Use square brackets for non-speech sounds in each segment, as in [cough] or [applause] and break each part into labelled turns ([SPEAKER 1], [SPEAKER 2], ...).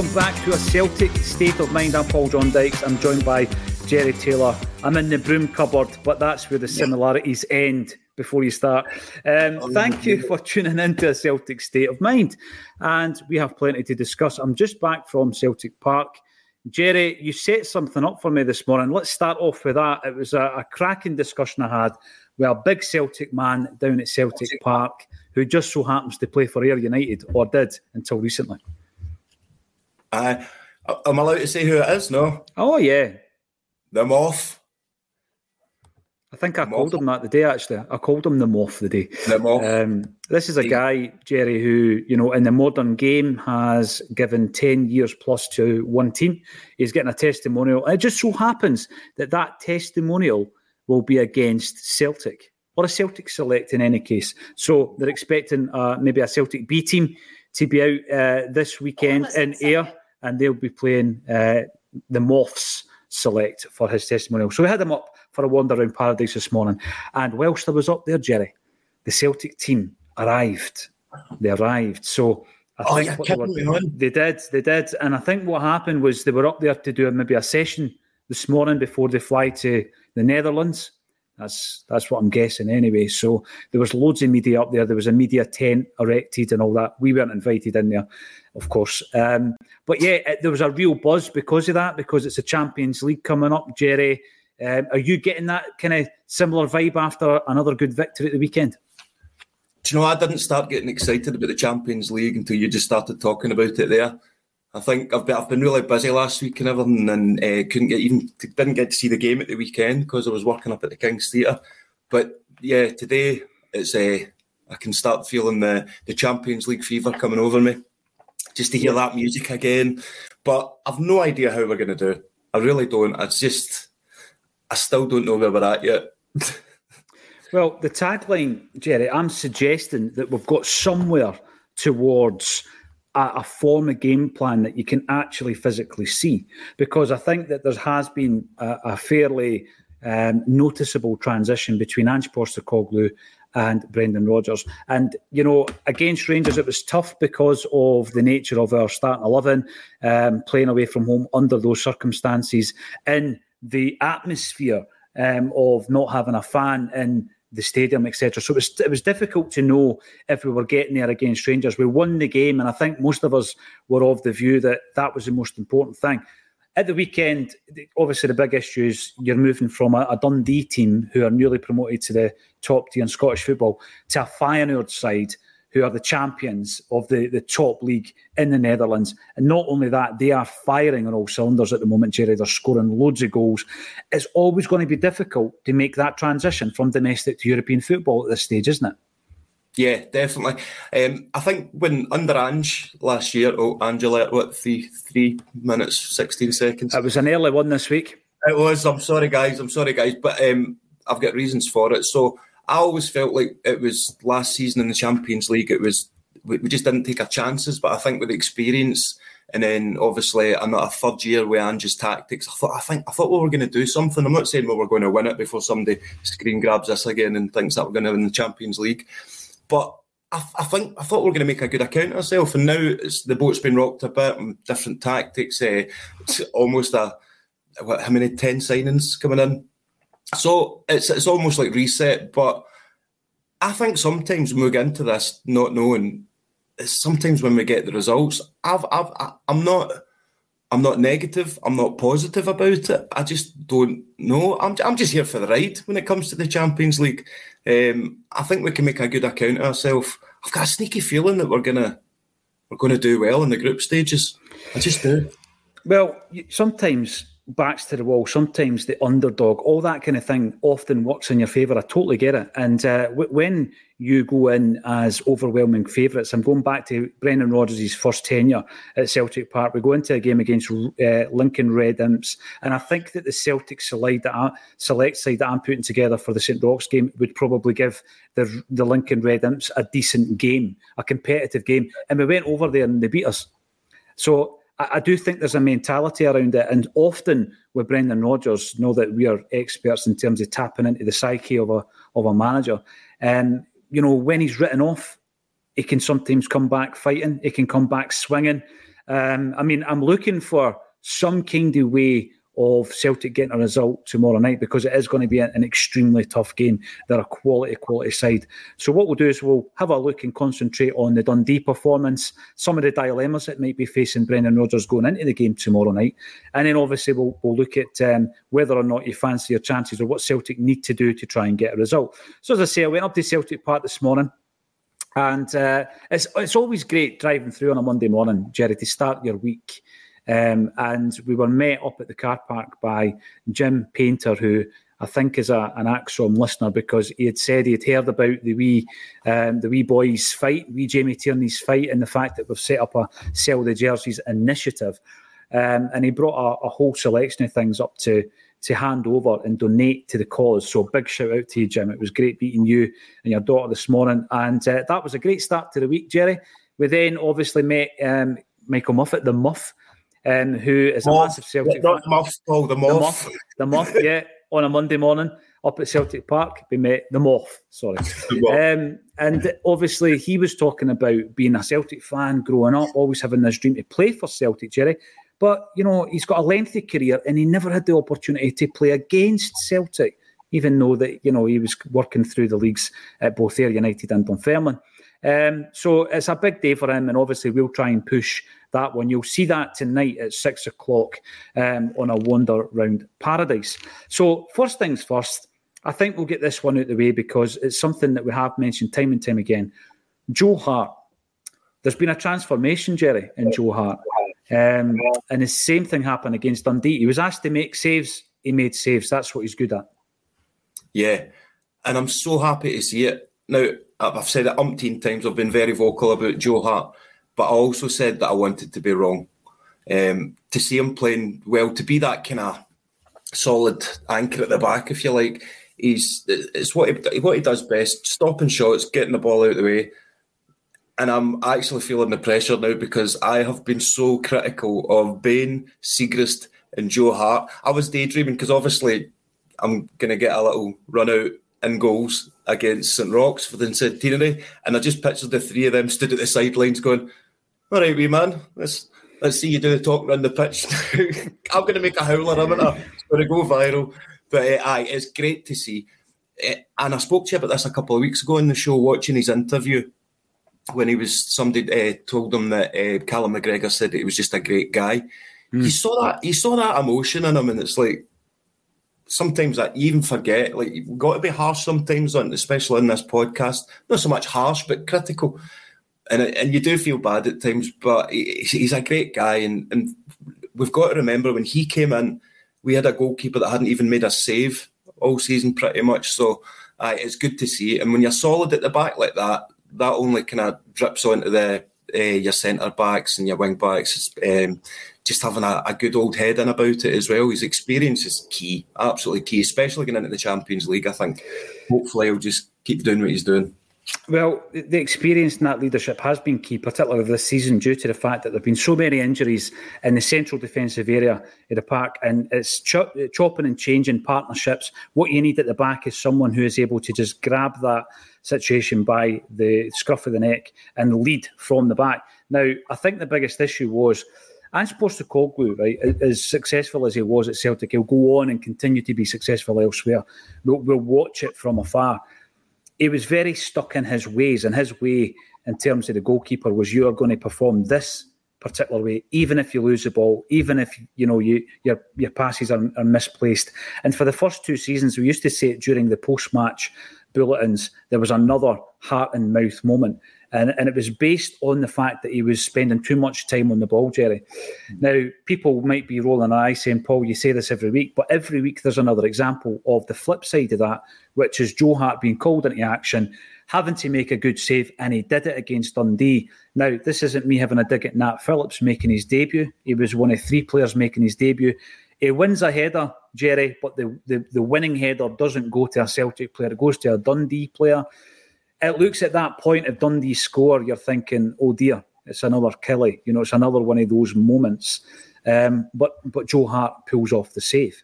[SPEAKER 1] Welcome back to a Celtic state of mind. I'm Paul John Dykes. I'm joined by Jerry Taylor. I'm in the broom cupboard, but that's where the similarities end before you start. Um, oh, thank you for tuning in to a Celtic state of mind. And we have plenty to discuss. I'm just back from Celtic Park. Jerry, you set something up for me this morning. Let's start off with that. It was a, a cracking discussion I had with a big Celtic man down at Celtic Park who just so happens to play for Ayr United, or did until recently.
[SPEAKER 2] I, I'm allowed to say who it is, no?
[SPEAKER 1] Oh, yeah.
[SPEAKER 2] The Moth.
[SPEAKER 1] I think I called him that the day, actually. I called him the Moth the day.
[SPEAKER 2] The Moth.
[SPEAKER 1] Um, this is a guy, Jerry, who, you know, in the modern game has given 10 years plus to one team. He's getting a testimonial. it just so happens that that testimonial will be against Celtic or a Celtic select in any case. So they're expecting uh, maybe a Celtic B team to be out uh, this weekend oh, in Ayr and they'll be playing uh, the Moths select for his testimonial. So we had him up for a wander around Paradise this morning. And whilst I was up there, Jerry, the Celtic team arrived. They arrived. So I
[SPEAKER 2] oh, think
[SPEAKER 1] they, were, they, did, they did. And I think what happened was they were up there to do maybe a session this morning before they fly to the Netherlands. That's that's what I'm guessing anyway. So there was loads of media up there. There was a media tent erected and all that. We weren't invited in there, of course. Um, but yeah, it, there was a real buzz because of that, because it's a Champions League coming up. Jerry, um, are you getting that kind of similar vibe after another good victory at the weekend?
[SPEAKER 2] Do you know, I didn't start getting excited about the Champions League until you just started talking about it there. I think I've been, I've been really busy last week and everything, and uh, couldn't get even didn't get to see the game at the weekend because I was working up at the King's Theatre. But yeah, today it's uh, I can start feeling the the Champions League fever coming over me, just to hear that music again. But I've no idea how we're going to do. I really don't. I just I still don't know where we're at yet. [laughs]
[SPEAKER 1] well, the tagline, Jerry, I'm suggesting that we've got somewhere towards a, form of game plan that you can actually physically see. Because I think that there has been a, a fairly um, noticeable transition between Ange Postecoglou and Brendan Rodgers. And, you know, against Rangers, it was tough because of the nature of our starting 11, um, playing away from home under those circumstances, in the atmosphere um, of not having a fan in the stadium, etc. So it was it was difficult to know if we were getting there against Rangers. We won the game, and I think most of us were of the view that that was the most important thing. At the weekend, obviously the big issue is you're moving from a, a Dundee team who are newly promoted to the top tier in Scottish football to a Feyenoord side who are the champions of the, the top league in the Netherlands. And not only that, they are firing on all cylinders at the moment, Jerry. They're scoring loads of goals. It's always going to be difficult to make that transition from domestic to European football at this stage, isn't it?
[SPEAKER 2] Yeah, definitely. Um, I think when under Ange last year, oh, Angela, what, three, three minutes, 16 seconds?
[SPEAKER 1] It was an early one this week.
[SPEAKER 2] It was. I'm sorry, guys. I'm sorry, guys. But um, I've got reasons for it. So I always felt like it was last season in the Champions League. It was we, we just didn't take our chances. But I think with experience and then obviously I'm at a third year with Ange's tactics. I thought I think I thought we were going to do something. I'm not saying we were going to win it before somebody screen grabs us again and thinks that we're going to win the Champions League. But I, I think I thought we were going to make a good account of ourselves, and now it's, the boat's been rocked a bit and different tactics. Uh, almost a what, how many ten signings coming in? So it's it's almost like reset, but I think sometimes when we get into this, not knowing, sometimes when we get the results, I've, I've, I'm not, I'm not negative. I'm not positive about it. I just don't know. I'm, I'm just here for the ride when it comes to the Champions League. Um, I think we can make a good account of ourselves. I've got a sneaky feeling that we're gonna we're to do well in the group stages. I just do.
[SPEAKER 1] Well, sometimes backs to the wall, sometimes the underdog, all that kind of thing often works in your favour. I totally get it. And uh, w- when you go in as overwhelming favourites, I'm going back to Brendan Rodgers' first tenure at Celtic Park. We go into a game against uh, Lincoln Red Imps, and I think that the Celtic select that, I, select side that I'm putting together for the St Roch's game would probably give the, the Lincoln Red Imps a decent game, a competitive game. And we went over there and they beat us. So I, do think there's a mentality around it, and often with Brendan Rodgers, know that we are experts in terms of tapping into the psyche of a of a manager. And you know, when he's written off, he can sometimes come back fighting. He can come back swinging. Um, I mean, I'm looking for some kind of way of Celtic getting a result tomorrow night because it is going to be an extremely tough game. They're a quality, quality side. So what we'll do is we'll have a look and concentrate on the Dundee performance, some of the dilemmas that might be facing Brendan Rodgers going into the game tomorrow night, and then obviously we'll, we'll look at um, whether or not you fancy your chances or what Celtic need to do to try and get a result. So as I say, I went up to Celtic Park this morning. And uh, it's it's always great driving through on a Monday morning, Jerry, to start your week um, and we were met up at the car park by Jim Painter, who I think is a, an ACSOM listener because he had said he had heard about the wee um, the wee boys fight, wee Jamie Tierney's fight, and the fact that we've set up a sell the jerseys initiative. Um, and he brought a, a, whole selection of things up to to hand over and donate to the cause. So big shout out to you, Jim. It was great meeting you and your daughter this morning, and uh, that was a great start to the week, Jerry. We then obviously met um, Michael Moffat, the Muff, um, who is a massive Celtic
[SPEAKER 2] fan. Muff, Paul, the Moth.
[SPEAKER 1] The Muff yeah, [laughs] on a Monday morning up at Celtic Park, we met the Moth, sorry. [laughs] um, and obviously, he was talking about being a Celtic fan growing up, always having this dream to play for Celtic, Jerry. But, you know, he's got a lengthy career and he never had the opportunity to play against Celtic, even though that, you know, he was working through the leagues at both Ayr United and Dunfermline. Um, so it's a big day for him, and obviously we'll try and push that one. You'll see that tonight at six o'clock um, on a Wander Round Paradise. So first things first, I think we'll get this one out the way because it's something that we have mentioned time and time again. Joe Hart. There's been a transformation, Jerry, in Joe Hart. Um, and the same thing happened against Dundee. He was asked to make saves. He made saves. That's what he's good at.
[SPEAKER 2] Yeah. And I'm so happy to see it. Now, I've said it umpteen times. I've been very vocal about Joe Hart, but I also said that I wanted to be wrong. Um, to see him playing well, to be that kind of solid anchor at the back, if you like, he's it's what he what he does best: stopping shots, getting the ball out of the way. And I'm actually feeling the pressure now because I have been so critical of Bain, Siegrist, and Joe Hart. I was daydreaming because obviously I'm going to get a little run out in goals against St Roch's for the centenary, and I just pictured the three of them stood at the sidelines going, "All right, wee man, let's let's see you do the talk around the pitch." [laughs] I'm going to make a howler, I'm going to go viral. But uh, aye, it's great to see. Uh, and I spoke to you about this a couple of weeks ago in the show, watching his interview when he was somebody uh, told him that uh, Callum McGregor said he was just a great guy. Mm. You saw that, you saw that emotion in him, and it's like sometimes I even forget. Like you've got to be harsh sometimes on, especially in this podcast. Not so much harsh, but critical. And and you do feel bad at times, but he's a great guy, and and we've got to remember when he came in, we had a goalkeeper that hadn't even made a save all season, pretty much. So uh, it's good to see. And when you're solid at the back like that, that only kind of drips onto the uh, your centre backs and your wing backs. Um, just having a, a, good old head in about it as well. His experience is key, absolutely key, especially getting into the Champions League. I think hopefully he'll just keep doing what he's doing.
[SPEAKER 1] Well, the experience in that leadership has been key, particularly this season, due to the fact that there have been so many injuries in the central defensive area of the park, and it's chopping and changing partnerships. What you need at the back is someone who is able to just grab that situation by the scruff of the neck and lead from the back. Now, I think the biggest issue was Ange Postecoglou, right, as successful as he was at Celtic, he'll go on and continue to be successful elsewhere. We'll, we'll watch it from afar. He was very stuck in his ways, and his way in terms of the goalkeeper was you are going to perform this particular way, even if you lose the ball, even if you know you your your passes are, are misplaced. And for the first two seasons, we used to say it during the post match bulletins, there was another heart and mouth moment. And, and it was based on the fact that he was spending too much time on the ball, Jerry. Now, people might be rolling their eyes saying, Paul, you say this every week, but every week there's another example of the flip side of that, which is Joe Hart being called into action, having to make a good save, and he did it against Dundee. Now, this isn't me having a dig at Nat Phillips making his debut. He was one of three players making his debut. He wins a header, Jerry, but the, the, the winning header doesn't go to a Celtic player, it goes to a Dundee player it looks at that point if Dundee score, you're thinking, oh dear, it's another Kelly. You know, it's another one of those moments. Um, but but Joe Hart pulls off the save.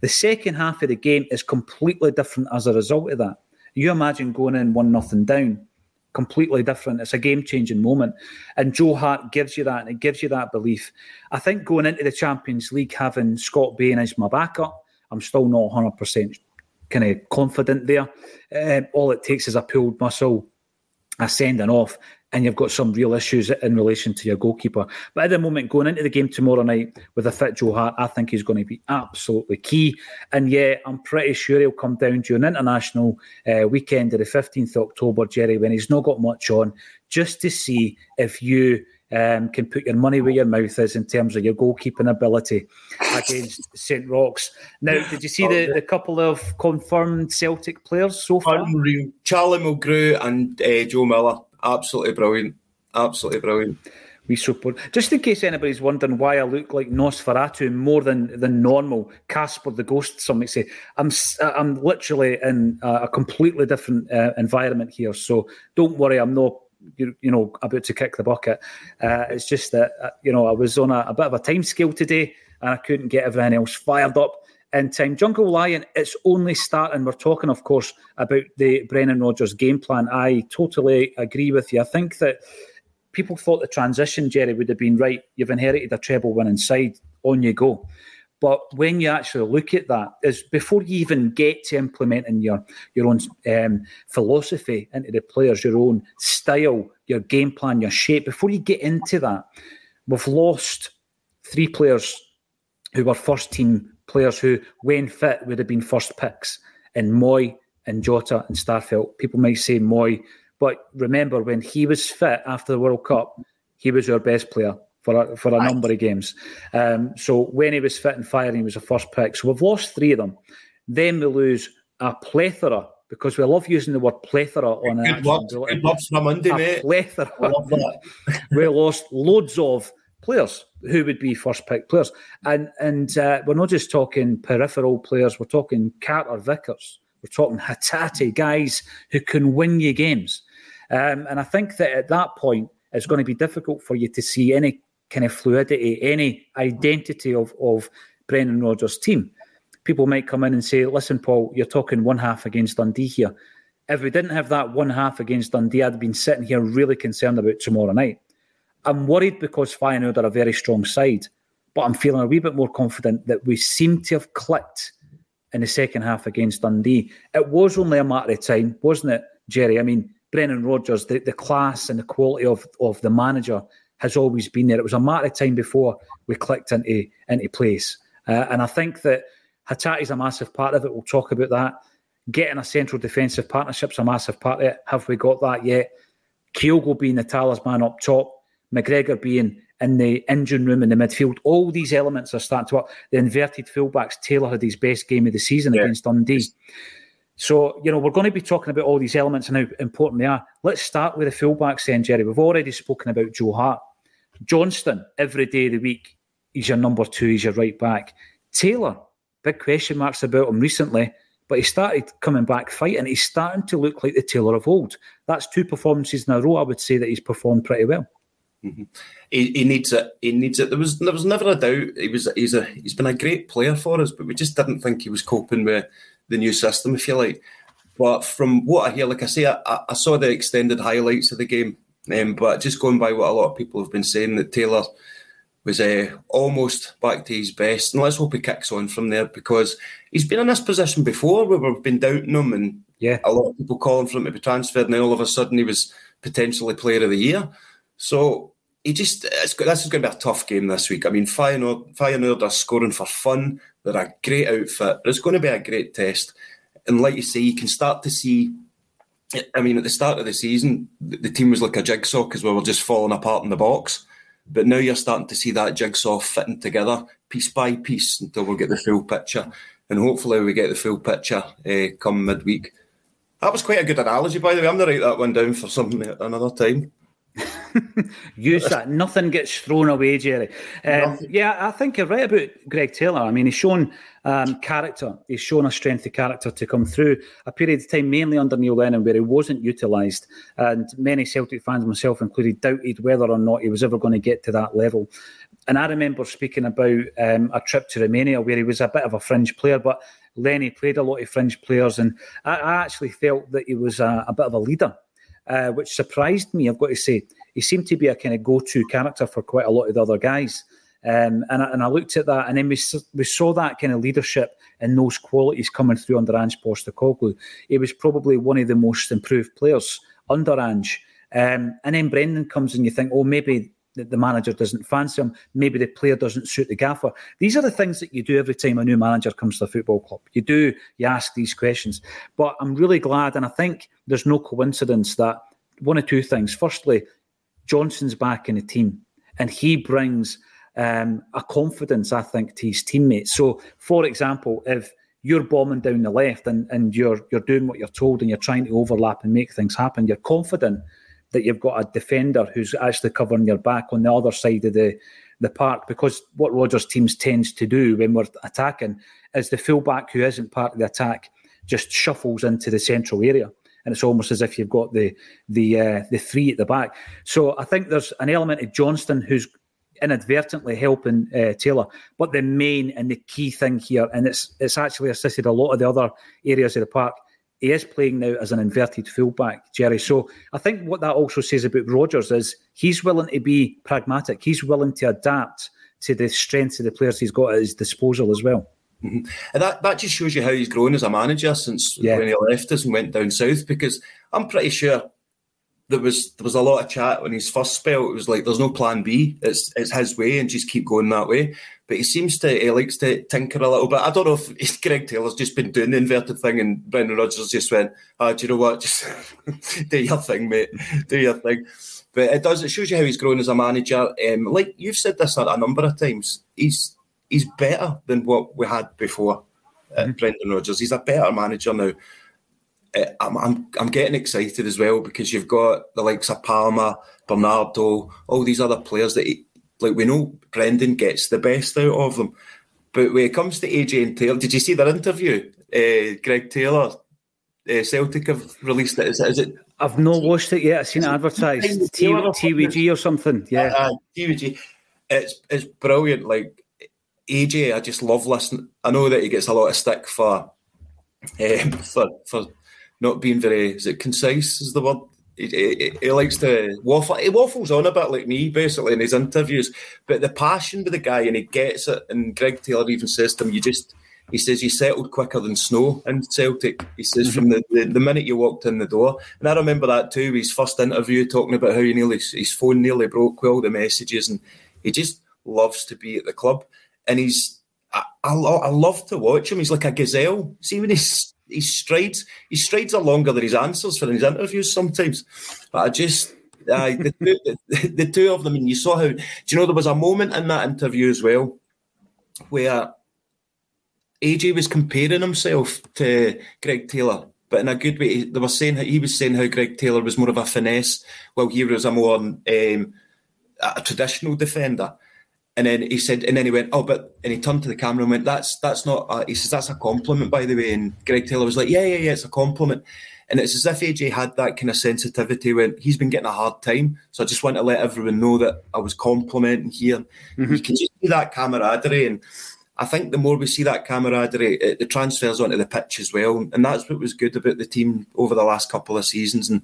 [SPEAKER 1] The second half of the game is completely different as a result of that. You imagine going in one nothing down, completely different. It's a game changing moment, and Joe Hart gives you that, and it gives you that belief. I think going into the Champions League having Scott Bain as my backup, I'm still not 100 percent kind of confident there. Um, all it takes is a pulled muscle, a sending off, and you've got some real issues in relation to your goalkeeper. But at the moment, going into the game tomorrow night with a fit Joe Hart, I think he's going to be absolutely key. And yeah, I'm pretty sure he'll come down to an international uh, weekend of the 15th of October, Jerry, when he's not got much on, just to see if you um, can put your money where your mouth is in terms of your goalkeeping ability against [laughs] St Rochs. Now, did you see the, the couple of confirmed Celtic players so far?
[SPEAKER 2] Unreal. Charlie Mulgrew and uh, Joe Miller. Absolutely brilliant. Absolutely brilliant.
[SPEAKER 1] We support. Just in case anybody's wondering why I look like Nosferatu more than than normal, Casper the Ghost. Some might say I'm I'm literally in a completely different uh, environment here. So don't worry, I'm not you, know about to kick the bucket. Uh, it's just that uh, you know I was on a, a, bit of a time scale today, and I couldn't get everything else fired up in time. Jungle Lion, it's only starting. We're talking, of course, about the Brennan Rodgers game plan. I totally agree with you. I think that people thought the transition, Jerry, would have been right. You've inherited a treble winning side. On you go. But when you actually look at that, is before you even get to implementing your your own um, philosophy into the players, your own style, your game plan, your shape. Before you get into that, we've lost three players who were first team players who, when fit, would have been first picks in Mooy and Jota and Starfelt. People might say Mooy, but remember when he was fit after the World Cup, he was our best player for a, for a number of games. Um, so when he was fit and firing, he was a first pick. So we've lost three of them. Then we lose a plethora because we love using the word plethora on
[SPEAKER 2] an good Good luck for Monday, a mate.
[SPEAKER 1] Plethora. [laughs] we lost loads of players who would be first pick players, and and uh, we're not just talking peripheral players. We're talking Carter Vickers. We're talking Hatate guys who can win you games. Um, and I think that at that point, it's going to be difficult for you to see any kind of fluidity, any identity of, of Brendan Rodgers' team. People might come in and say, listen, Paul, you're talking one half against Dundee here. If we didn't have that one half against Dundee, I'd been sitting here really concerned about tomorrow night. I'm worried because Feyenoord are a very strong side, but I'm feeling a wee bit more confident that we seem to have clicked in the second half against Dundee. It was only a matter of time, wasn't it, Jerry? I mean, Brennan Rodgers, the, the class and the quality of, of the manager has always been there. It was a matter of time before we clicked into into place, uh, and I think that Hatate is a massive part of it. We'll talk about that. Getting a central defensive partnership's a massive part of it. Have we got that yet? Kyogo being the talisman up top, McGregor being in the engine room in the midfield. All these elements are starting to work. The inverted fullbacks. Taylor had his best game of the season yeah. against Dundee. So, you know, we're going to be talking about all these elements and how important they are. Let's start with the fullbacks then, Jerry. We've already spoken about Joe Hart. Johnston, every day of the week, he's your number two, he's your right back. Taylor, big question marks about him recently, but he started coming back fighting. He's starting to look like the Taylor of old. That's two performances in a row. I would say that he's performed pretty well.
[SPEAKER 2] Mm-hmm. He, he, needs it. He needs it. There was there was never a doubt. He was he's a he's been a great player for us, but we just didn't think he was coping with the new system. If you like, but from what I hear, like I say, I, I saw the extended highlights of the game um, but just going by what a lot of people have been saying, that Taylor was uh, almost back to his best. And let's hope he kicks on from there because he's been in this position before where we've been doubting him and
[SPEAKER 1] Yeah,
[SPEAKER 2] a lot of people calling for him to be transferred, and then all of a sudden he was potentially Player of the Year. So he just this is going to be a tough game this week. I mean, Feyenoord, Feyenoord are scoring for fun. They're a great outfit. It's going to be a great test. And like you say, you can start to see. I mean, at the start of the season, the team was like a jigsaw because we were just falling apart in the box. But now you're starting to see that jigsaw fitting together piece by piece until we get the full picture. And hopefully, we get the full picture uh, come midweek. That was quite a good analogy, by the way. I'm going to write that one down for some another time. [laughs]
[SPEAKER 1] Use that. Nothing gets thrown away, Jerry. Um, yeah, I think you're right about Greg Taylor. I mean, he's shown um, character. He's shown a strength of character to come through a period of time, mainly under Neil Lennon, where he wasn't utilised. And many Celtic fans, myself included, doubted whether or not he was ever going to get to that level. And I remember speaking about um, a trip to Romania where he was a bit of a fringe player, but Lenny played a lot of fringe players. And I, I actually felt that he was a, a bit of a leader uh, which surprised me, I've got to say. He seemed to be a kind of go to character for quite a lot of the other guys. Um, and, I, and I looked at that, and then we, we saw that kind of leadership and those qualities coming through under Ange Postecoglou. He was probably one of the most improved players under Ange. Um, and then Brendan comes and you think, oh, maybe the manager doesn't fancy him. Maybe the player doesn't suit the gaffer. These are the things that you do every time a new manager comes to a football club. You do, you ask these questions. But I'm really glad, and I think there's no coincidence that one of two things. Firstly, Johnston's back in the team, and he brings um, a confidence, I think, to his teammates. So, for example, if you're bombing down the left and, and you're you're doing what you're told and you're trying to overlap and make things happen, you're confident that you've got a defender who's actually covering your back on the other side of the the park because what Rodgers teams tends to do when we're attacking is the fullback who isn't part of the attack just shuffles into the central area and it's almost as if you've got the the uh, the three at the back. So I think there's an element of Johnston who's inadvertently helping uh, Taylor, but the main and the key thing here, and it's it's actually assisted a lot of the other areas of the park, he is playing now as an inverted fullback, Jerry. So I think what that also says about Rodgers is he's willing to be pragmatic. He's willing to adapt to the strengths of the players he's got at his disposal as well.
[SPEAKER 2] Mm-hmm. And that, that just shows you how he's grown as a manager since yeah. when he left us and went down south. Because I'm pretty sure there was there was a lot of chat when his first spell. It was like there's no plan B. It's it's his way and just keep going that way. But he seems to he likes to tinker a little bit. I don't know if [laughs] Greg Taylor's just been doing the inverted thing and Brendan Rodgers just went, "Ah, oh, do you know what? [laughs] Just do your thing, mate. Do your thing." But it does. It shows you how he's grown as a manager. Um, like you've said this a, number of times. He's he's better than what we had before. Uh, mm-hmm. Brendan Rodgers. He's a better manager now. Uh, I'm, I'm, I'm getting excited as well because you've got the likes of Palma, Bernardo, all these other players that he, like we know Brendan gets the best out of them. But when it comes to AJ and Taylor, did you see their interview? Uh, Greg Taylor, uh, Celtic have released it. Is, is it?
[SPEAKER 1] I've not watched it yet. I've seen it advertised. [laughs] T- TVG or something. Yeah, uh,
[SPEAKER 2] TVG. It's it's brilliant. Like AJ, I just love listening. I know that he gets a lot of stick for um, for for not being very is it concise is the word he, he, he, likes to waffle. He waffles on a bit like me, basically, in his interviews. But the passion with the guy, and he gets it. And Greg Taylor even says to him, "You just," he says, "You settled quicker than snow in Celtic." He says, mm-hmm. "From the, the, the, minute you walked in the door." And I remember that too. His first interview, talking about how he nearly his phone nearly broke with all the messages, and he just loves to be at the club. And he's, I, I, I love to watch him. He's like a gazelle. See when he's his strides his strides are longer than his answers for his interviews sometimes. But I just uh, the, two, the, the, two of them, and you saw how. Do you know there was a moment in that interview as well where AJ was comparing himself to Greg Taylor, but in a good way. They were saying he was saying how Greg Taylor was more of a finesse, while he was a more um, a traditional defender. And then he said, and then he went, oh, but, and he turned to the camera and went, that's that's not, a, he says, that's a compliment, by the way. And Greg Taylor was like, yeah, yeah, yeah, it's a compliment. And it's as if AJ had that kind of sensitivity when he's been getting a hard time. So I just want to let everyone know that I was complimenting here. Mm-hmm. You can see that camaraderie. And I think the more we see that camaraderie, it, it transfers onto the pitch as well. And that's what was good about the team over the last couple of seasons. And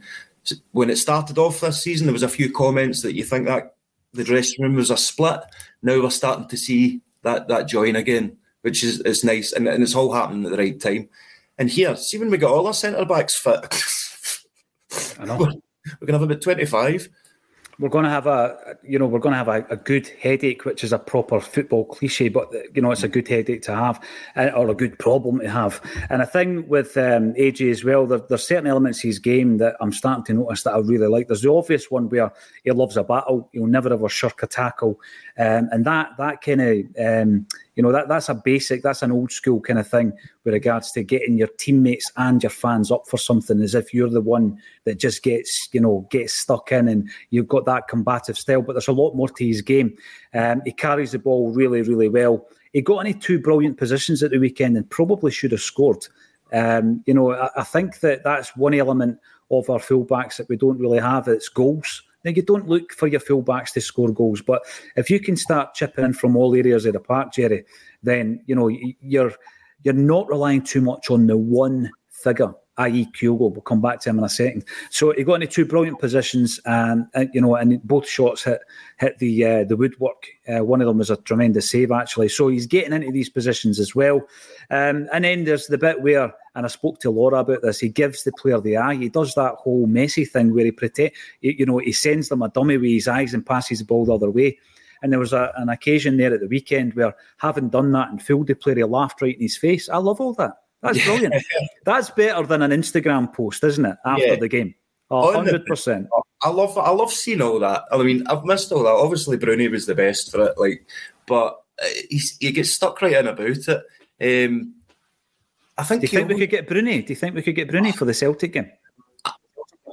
[SPEAKER 2] when it started off this season, there was a few comments that you think that the dressing room was a split. Now we're starting to see that that join again, which is is nice, and, and it's all happening at the right time. And here, see when we got all our centre backs fit,
[SPEAKER 1] I know.
[SPEAKER 2] we're, we're going to have about 25.
[SPEAKER 1] We're going to have a you know we're going to have a, a, good headache which is a proper football cliche but you know it's a good headache to have or a good problem to have. And a thing with um, AJ as well there, there's certain elements of his game that I'm starting to notice that I really like. There's the obvious one where he loves a battle. He'll never ever shirk a tackle. Um, and that that kind of um, you know that that's a basic that's an old school kind of thing with regards to getting your teammates and your fans up for something as if you're the one that just gets you know gets stuck in and you've got that combative style. But there's a lot more to his game. Um, he carries the ball really really well. He got into two brilliant positions at the weekend and probably should have scored. Um, you know I, I think that that's one element of our fullbacks that we don't really have. It's goals now, you don't look for your fullbacks to score goals, but if you can start chipping in from all areas of the park, Jerry, then you know you're you're not relying too much on the one figure i.e. Kyogo. We'll come back to him in a second. So he got into two brilliant positions, and, and you know, and both shots hit hit the uh, the woodwork. Uh, one of them was a tremendous save, actually. So he's getting into these positions as well. Um, and then there's the bit where, and I spoke to Laura about this. He gives the player the eye. He does that whole messy thing where he protect, you know, he sends them a dummy with his eyes and passes the ball the other way. And there was a, an occasion there at the weekend where, having done that and fooled the player, he laughed right in his face. I love all that. That's brilliant. [laughs] That's better than an Instagram post, isn't it? After yeah. the game, hundred percent.
[SPEAKER 2] I love, I love seeing all that. I mean, I've missed all that. Obviously, Bruni was the best for it, like, but uh, he gets stuck right in about it. Um, I think.
[SPEAKER 1] Do you think we could get Bruni? Do you think we could get Bruni for the Celtic game?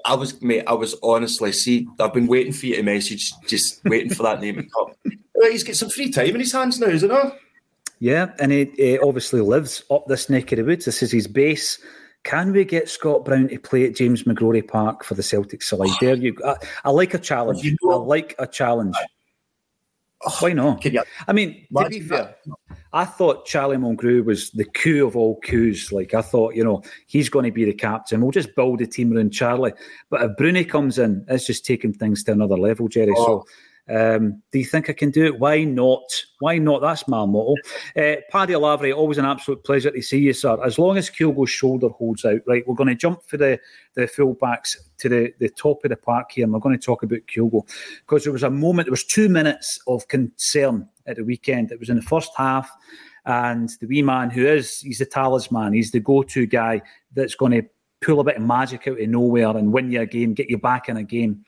[SPEAKER 2] I was, mate. I was honestly see. I've been waiting for you to message, just waiting for that name to come. [laughs] He's got some free time in his hands now, isn't he?
[SPEAKER 1] Yeah, and he, he, obviously lives up this neck of the woods. This is his base. Can we get Scott Brown to play at James McGrory Park for the Celtic side? There you go. I, I like a challenge. You know, I like a challenge. Oh, Why not? You, I mean, to be fair, I thought Charlie Mulgrew was the coup of all coups. Like I thought, you know, he's going to be the captain. We'll just build a team around Charlie. But if Bruni comes in, it's just taking things to another level, Jerry. Oh. So um, do you think I can do it? Why not? Why not? That's my motto. Uh, Paddy Lavery, always an absolute pleasure to see you, sir. As long as Kyogo's shoulder holds out, right, we're going to jump for the, the fullbacks to the, the top of the park here, and we're going to talk about Kyogo. Because there was a moment, there was two minutes of concern at the weekend. It was in the first half, and the wee man who is, he's the talisman, he's the go-to guy that's going to pull a bit of magic out of nowhere and win you a game, get you back in a game.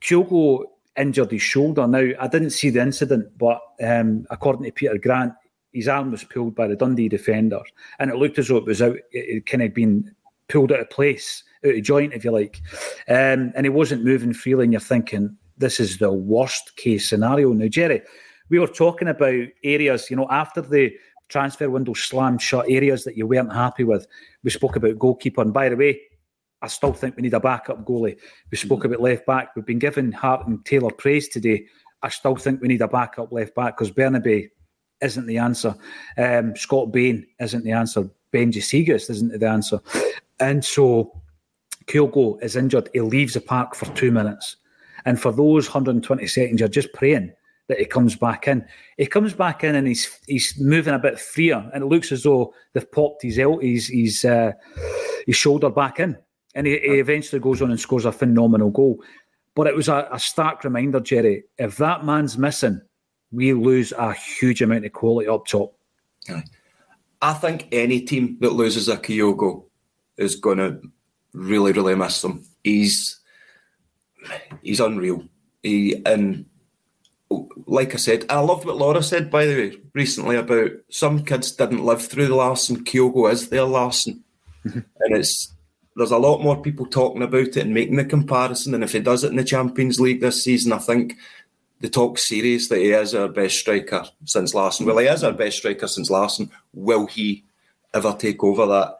[SPEAKER 1] Kyogo injured his shoulder. Now, I didn't see the incident, but um, according to Peter Grant, his arm was pulled by the Dundee defender, and it looked as though it was out, it, it kind of been pulled out of place, out of joint, if you like. Um, and he wasn't moving freely, and you're thinking, this is the worst case scenario. Now, Jerry, we were talking about areas, you know, after the transfer window slammed shut, areas that you weren't happy with. We spoke about goalkeeper, and by the way, I still think we need a backup goalie. We spoke about left back. We've been giving Hart and Taylor praise today. I still think we need a backup left back because Bernabei isn't the answer. Um, Scott Bain isn't the answer. Benji Siegrist isn't the answer. And so Kyogo is injured. He leaves the park for two minutes. And for those 120 seconds, you're just praying that he comes back in. He comes back in and he's he's moving a bit freer, and it looks as though they've popped his his his, uh, his shoulder back in and he, he, eventually goes on and scores a phenomenal goal. But it was a, a, stark reminder, Jerry. If that man's missing, we lose a huge amount of quality up top.
[SPEAKER 2] I think any team that loses a Kyogo is going to really, really miss them. He's he's unreal. He and like I said, I loved what Laura said by the way recently about some kids didn't live through the Larsson. Kyogo is their Larsson, [laughs] and it's there's a lot more people talking about it and making the comparison. And if he does it in the Champions League this season, I think the talk serious that he is our best striker since Larsson. Well, he is our best striker since Larsson. Will he ever take over that?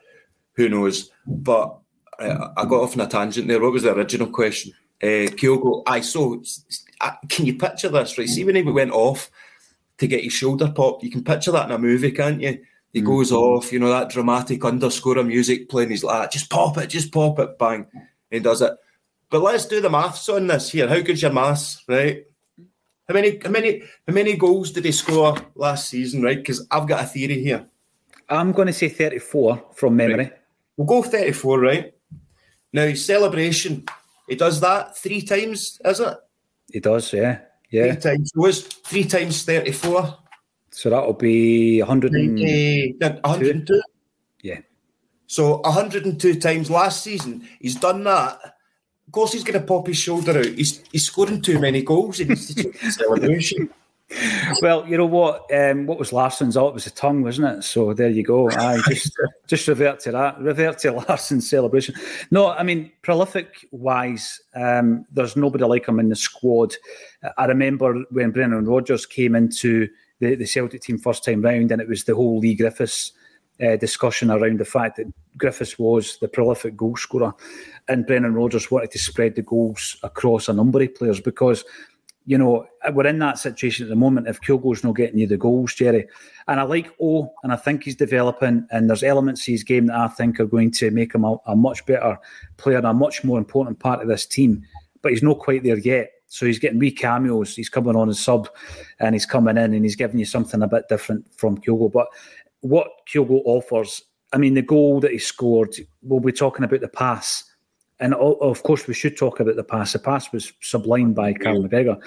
[SPEAKER 2] Who knows? But uh, I got off on a tangent there. What was the original question? Uh, Kyogo, I saw. Uh, can you picture this? Right, see when he went off to get his shoulder popped. You can picture that in a movie, can't you? He goes mm-hmm. off, you know, that dramatic underscore of music playing. He's like, just pop it, just pop it, bang. He does it. But let's do the maths on this here. How good's your maths, right? How many, how many, how many goals did he score last season, right? Because I've got a theory here.
[SPEAKER 1] I'm going to say 34 from memory.
[SPEAKER 2] Right. We'll go 34, right? Now, celebration, he does that three times, is it?
[SPEAKER 1] He does, yeah. Yeah.
[SPEAKER 2] Three times. Was three times 34.
[SPEAKER 1] So that'll be 100 and...
[SPEAKER 2] 102.
[SPEAKER 1] Yeah.
[SPEAKER 2] So 102 times last season, he's done that. Of course, he's going to pop his shoulder out. He's, he's scoring too many goals. He needs to take celebration.
[SPEAKER 1] Well, you know what? Um, what was Larsson's? Oh, it was a tongue, wasn't it? So there you go. I just [laughs] just revert to that. Revert to [laughs] Larsson's celebration. No, I mean prolific wise, um, there's nobody like him in the squad. I remember when Brennan Rodgers came into the, the Celtic team first time round, and it was the whole Leigh Griffiths uh, discussion around the fact that Griffiths was the prolific goal scorer, and Brendan Rodgers wanted to spread the goals across a number of players because you know, we're in that situation at the moment if Kyogo's not getting you the goals, Jerry. And I like O, and I think he's developing, and there's elements of his game that I think are going to make him a, a much better player and a much more important part of this team. But he's not quite there yet. So he's getting wee cameos. He's coming on as sub and he's coming in and he's giving you something a bit different from Kyogo. But what Kyogo offers, I mean, the goal that he scored, we'll be talking about the pass and of course, we should talk about the pass. The pass was sublime by Carl McGregor,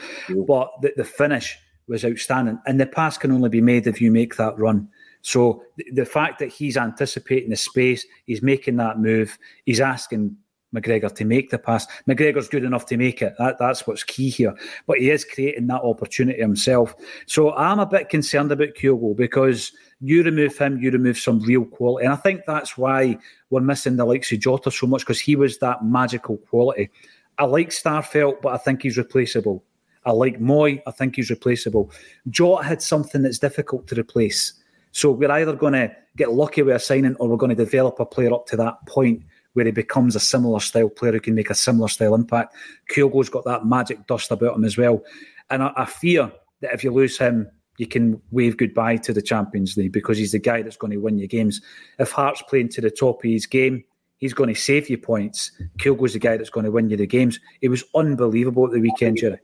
[SPEAKER 1] but the, the, finish was outstanding. And the pass can only be made if you make that run. So the, the fact that he's anticipating the space, he's making that move, he's asking McGregor to make the pass. McGregor's good enough to make it. That, that's what's key here. But he is creating that opportunity himself. So I'm a bit concerned about Kyogo because you remove him, you remove some real quality. And I think that's why we're missing the likes of Jota so much because he was that magical quality. I like Starfelt, but I think he's replaceable. I like Mooy, I think he's replaceable. Jota had something that's difficult to replace. So we're either going to get lucky with a signing or we're going to develop a player up to that point where he becomes a similar style player who can make a similar style impact. Kyogo's got that magic dust about him as well. And I, I fear that if you lose him, you can wave goodbye to the Champions League because he's the guy that's going to win you games. If Hart's playing to the top of his game, he's going to save you points. Kyogo's the guy that's going to win you the games. It was unbelievable at the weekend, Jerry.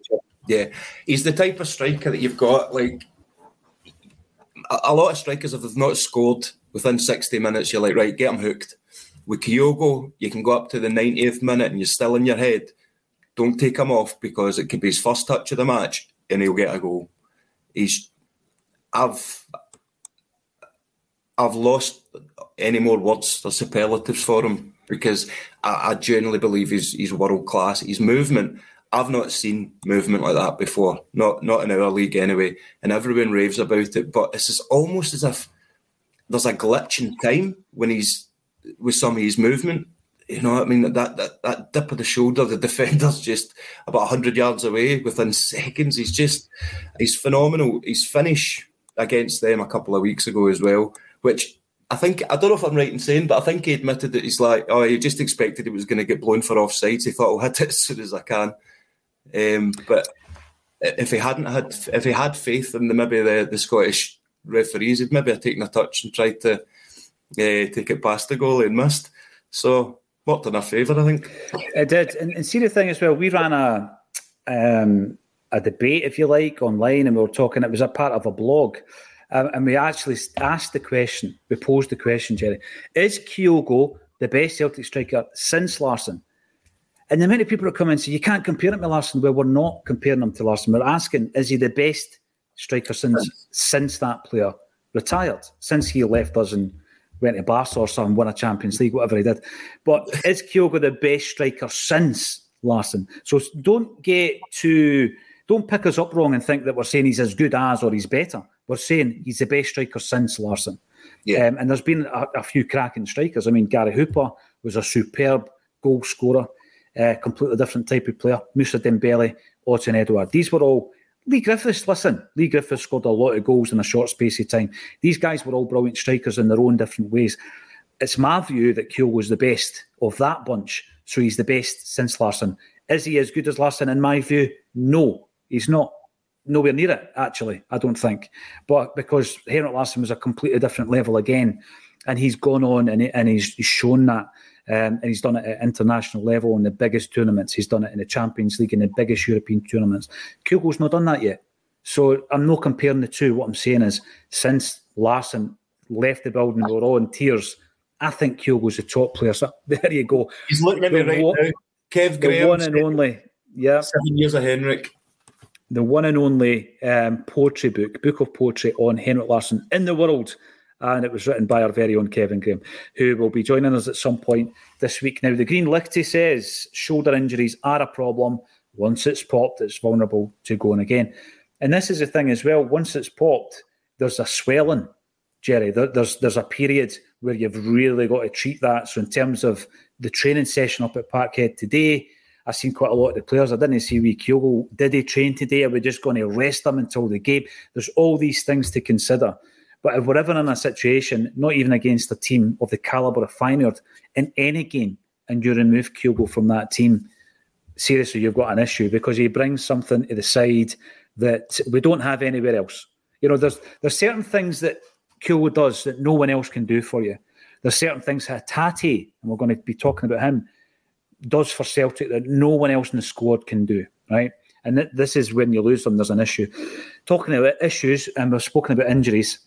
[SPEAKER 2] Yeah, he's the type of striker that you've got. Like a, a lot of strikers, if they've not scored within 60 minutes, you're like, right, get him hooked. With Kyogo, you can go up to the 90th minute and you're still in your head. Don't take him off because it could be his first touch of the match and he'll get a goal. He's, I've, I've lost any more words or superlatives for him because I, I genuinely believe he's, he's world class. His movement, I've not seen movement like that before. Not not in our league anyway. And everyone raves about it, but it's almost as if there's a glitch in time when he's with some of his movement. You know, I mean that that that dip of the shoulder, the defender's just about hundred yards away within seconds. He's just he's phenomenal. His finish against them a couple of weeks ago as well, which I think I don't know if I'm right in saying, but I think he admitted that he's like, oh, he just expected he was going to get blown for offsides. He thought I'll hit it [laughs] as soon as I can. Um, but if he hadn't had, if he had faith in the maybe the, the Scottish referees, he'd maybe have taken a touch and tried to uh, take it past the goalie and missed. So worked in our favour, I think.
[SPEAKER 1] It did. And, and, see the thing as well, we ran a um, a debate, if you like, online, and we were talking. It was a part of a blog, um, and we actually asked the question. We posed the question, Jerry: Is Kyogo the best Celtic striker since Larsson? And the many people are coming and say you can't compare him to Larsson. Well, we're not comparing him to Larsson. We're asking: Is he the best striker since since that player retired? Since he left us and went to Barca or something, won a Champions League, whatever he did. But is Kyogo the best striker since Larsson? So don't get too, don't pick us up wrong and think that we're saying he's as good as or he's better. We're saying he's the best striker since Larsson. Yeah. Um, and there's been a, a, few cracking strikers. I mean, Gary Hooper was a superb goal scorer, uh, completely different type of player. Moussa Dembele, Odsonne Edouard. These were all Leigh Griffiths, listen, Leigh Griffiths scored a lot of goals in a short space of time. These guys were all brilliant strikers in their own different ways. It's my view that Keel was the best of that bunch, so he's the best since Larsson. Is he as good as Larsson? In my view, no, he's not. Nowhere near it, actually, I don't think. But because Henrik Larsson was a completely different level again, and he's gone on and, and he's shown that. Um, and he's done it at international level in the biggest tournaments. He's done it in the Champions League in the biggest European tournaments. Kyogo's not done that yet. So I'm not comparing the two. What I'm saying is, since Larsson, left the building, we were all in tears. I think Kyogo's the top player. So [laughs] there you go.
[SPEAKER 2] He's looking at
[SPEAKER 1] The
[SPEAKER 2] me right
[SPEAKER 1] one-
[SPEAKER 2] now. Kev
[SPEAKER 1] The one and only, yeah,
[SPEAKER 2] seven years of Henrik.
[SPEAKER 1] the one and only um, poetry book, book of poetry on Henrik Larsson in the world. And it was written by our very own Kevin Graham, who will be joining us at some point this week. Now, the Green Lichty says shoulder injuries are a problem. Once it's popped, it's vulnerable to going again. And this is the thing as well. Once it's popped, there's a swelling, Jerry. There, there's there's a period where you've really got to treat that. So in terms of the training session up at Parkhead today, I've seen quite a lot of the players. I didn't see wee Kyogo. Did he train today? Are we just going to rest them until the game? There's all these things to consider. But if we're ever in a situation, not even against a team of the calibre of Feyenoord, in any game, and you remove Kyogo from that team, seriously, you've got an issue because he brings something to the side that we don't have anywhere else. You know, there's there's certain things that Kyogo does that no one else can do for you. There's certain things that Tati, and we're going to be talking about him, does for Celtic that no one else in the squad can do, right? And th- this is when you lose them, there's an issue. Talking about issues, and we've spoken about injuries,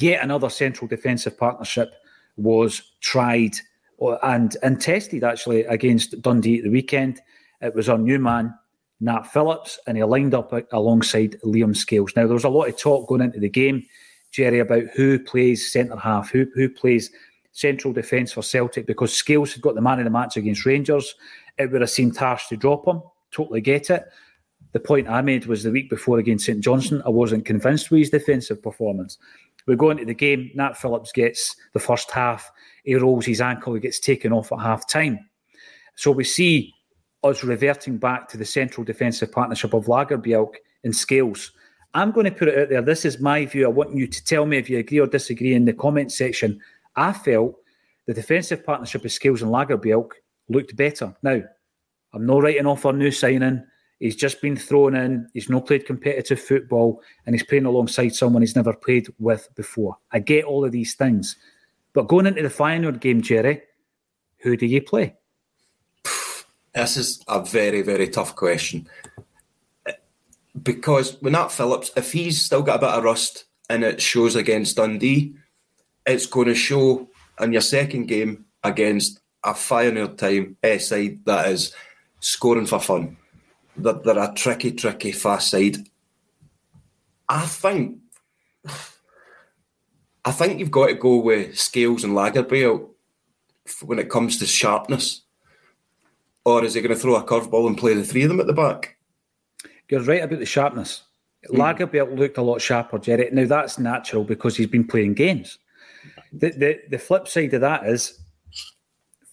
[SPEAKER 1] yet another central defensive partnership was tried uh, and, and tested actually against Dundee at the weekend. It was our new man, Nat Phillips, and he lined up uh, alongside Liam Scales. Now, there was a lot of talk going into the game, Jerry, about who plays centre half, who, who plays central defence for Celtic, because Scales had got the man of the match against Rangers. It would have seemed harsh to drop him. Totally get it. The point I made was the week before against St Johnstone, I wasn't convinced with his defensive performance. We go into the game, Nat Phillips gets the first half, he rolls his ankle, he gets taken off at half time. So we see us reverting back to the central defensive partnership of Lagerbielke and Scales. I'm going to put it out there. This is my view. I want you to tell me if you agree or disagree in the comment section. I felt the defensive partnership of Scales and Lagerbielke looked better. Now, I'm not writing off our new signing. He's just been thrown in. He's not played competitive football, and he's playing alongside someone he's never played with before. I get all of these things, but going into the Feyenoord game, Jerry, who do you play?
[SPEAKER 2] This is a very, very tough question. Because when Nat Phillips, if he's still got a bit of rust and it shows against Dundee, it's going to show in your second game against a Feyenoord time side that is scoring for fun. They're, they're a tricky, tricky, fast side. I think, I think you've got to go with Scales and Lagerbielke when it comes to sharpness. Or is he going to throw a curveball and play the three of them at the back?
[SPEAKER 1] You're right about the sharpness. Hmm. Lagerbielke looked a lot sharper, Jerry. Now that's natural because he's been playing games. The, the the flip side of that is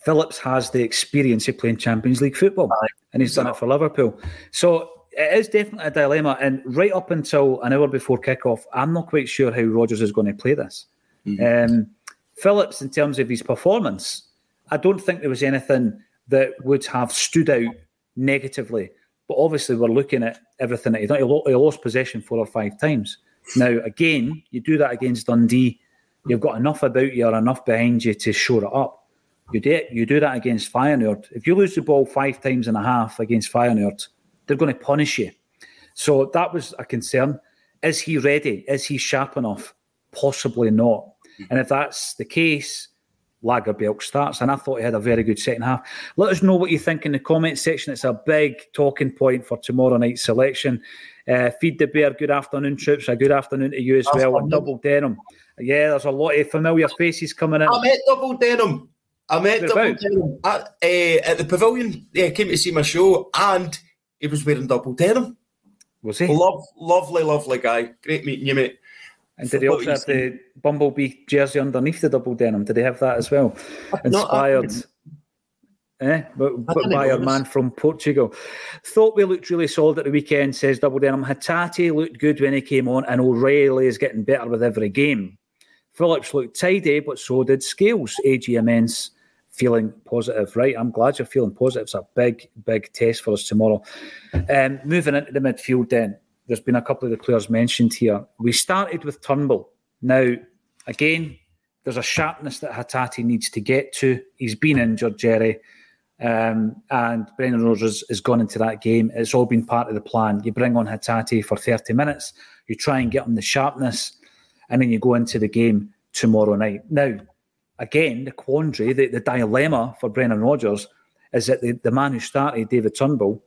[SPEAKER 1] Phillips has the experience of playing Champions League football, and he's done it for Liverpool. So it is definitely a dilemma. And right up until an hour before kickoff, I'm not quite sure how Rodgers is going to play this. Um, Phillips, in terms of his performance, I don't think there was anything that would have stood out negatively. But obviously, we're looking at everything that he done. He lost possession four or five times. Now, again, you do that against Dundee, you've got enough about you or enough behind you to shore it up. You do, it, you do that against Feyenoord. If you lose the ball five times and a half against Feyenoord, they're going to punish you. So that was a concern. Is he ready? Is he sharp enough? Possibly not. And if that's the case, Lagerbielke starts. And I thought he had a very good second half. Let us know what you think in the comment section. It's a big talking point for tomorrow night's selection. Uh, Feed the Bear, good afternoon, troops. A good afternoon to you as well. Double denim. Yeah, there's a lot of familiar faces coming in.
[SPEAKER 2] I met Double Denim. I met Double Denim at, uh, at the pavilion. Yeah, came to see my show, and he was wearing double denim.
[SPEAKER 1] Was he?
[SPEAKER 2] Love, lovely, lovely guy. Great meeting you, mate.
[SPEAKER 1] And did he also have the Bumblebee jersey underneath the double denim? Did he have that as well? Inspired. Eh, but, but by
[SPEAKER 2] a
[SPEAKER 1] man from Portugal. Thought we looked really solid at the weekend, says Double Denim. Hatate looked good when he came on, and O'Riley is getting better with every game. Phillips looked tidy, but so did Scales. AG Immense feeling positive. Right, I'm glad you're feeling positive. It's a big, big test for us tomorrow. Um, moving into the midfield, then there's been a couple of the players mentioned here. We started with Turnbull. Now, again, there's a sharpness that Hatate needs to get to. He's been injured, Jerry. Um, and Brendan Rodgers has gone into that game. It's all been part of the plan. You bring on Hatate for 30 minutes, you try and get him the sharpness, and then you go into the game tomorrow night. Now, again, the quandary, the, the dilemma for Brendan Rodgers is that the, the man who started, David Turnbull,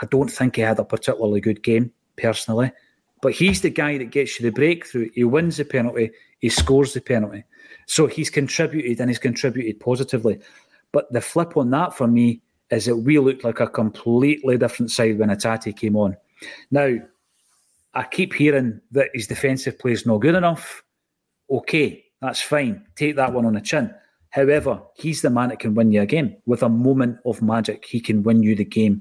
[SPEAKER 1] I don't think he had a particularly good game, personally. But he's the guy that gets you the breakthrough. He wins the penalty, he scores the penalty. So he's contributed and he's contributed positively. But the flip on that for me is that we looked like a completely different side when Hatate came on. Now, I keep hearing that his defensive play is not good enough. Okay, that's fine. Take that one on the chin. However, he's the man that can win you a game with a moment of magic. He can win you the game.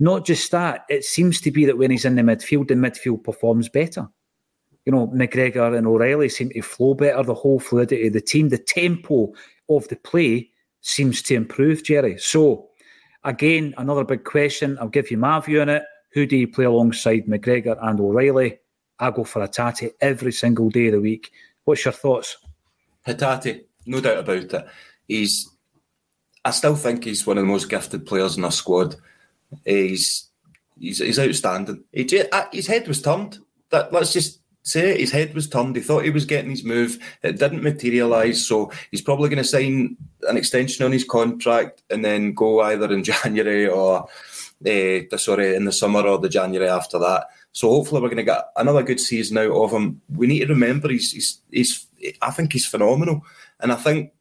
[SPEAKER 1] Not just that, it seems to be that when he's in the midfield, the midfield performs better. You know, McGregor and O'Riley seem to flow better, the whole fluidity of the team, the tempo of the play seems to improve, Jerry. So, again, another big question. I'll give you my view on it. Who do you play alongside McGregor and O'Riley? I go for Hatate every single day of the week. What's your thoughts?
[SPEAKER 2] Hatate, no doubt about it. He's, I still think he's one of the most gifted players in our squad. He's, he's, he's outstanding. He, his head was turned. That let's just say it, his head was turned. He thought he was getting his move. It didn't materialise. So he's probably going to sign an extension on his contract and then go either in [laughs] January or uh, sorry in the summer or the January after that. So hopefully we're going to get another good season out of him. We need to remember he's he's, he's I think he's phenomenal, and I think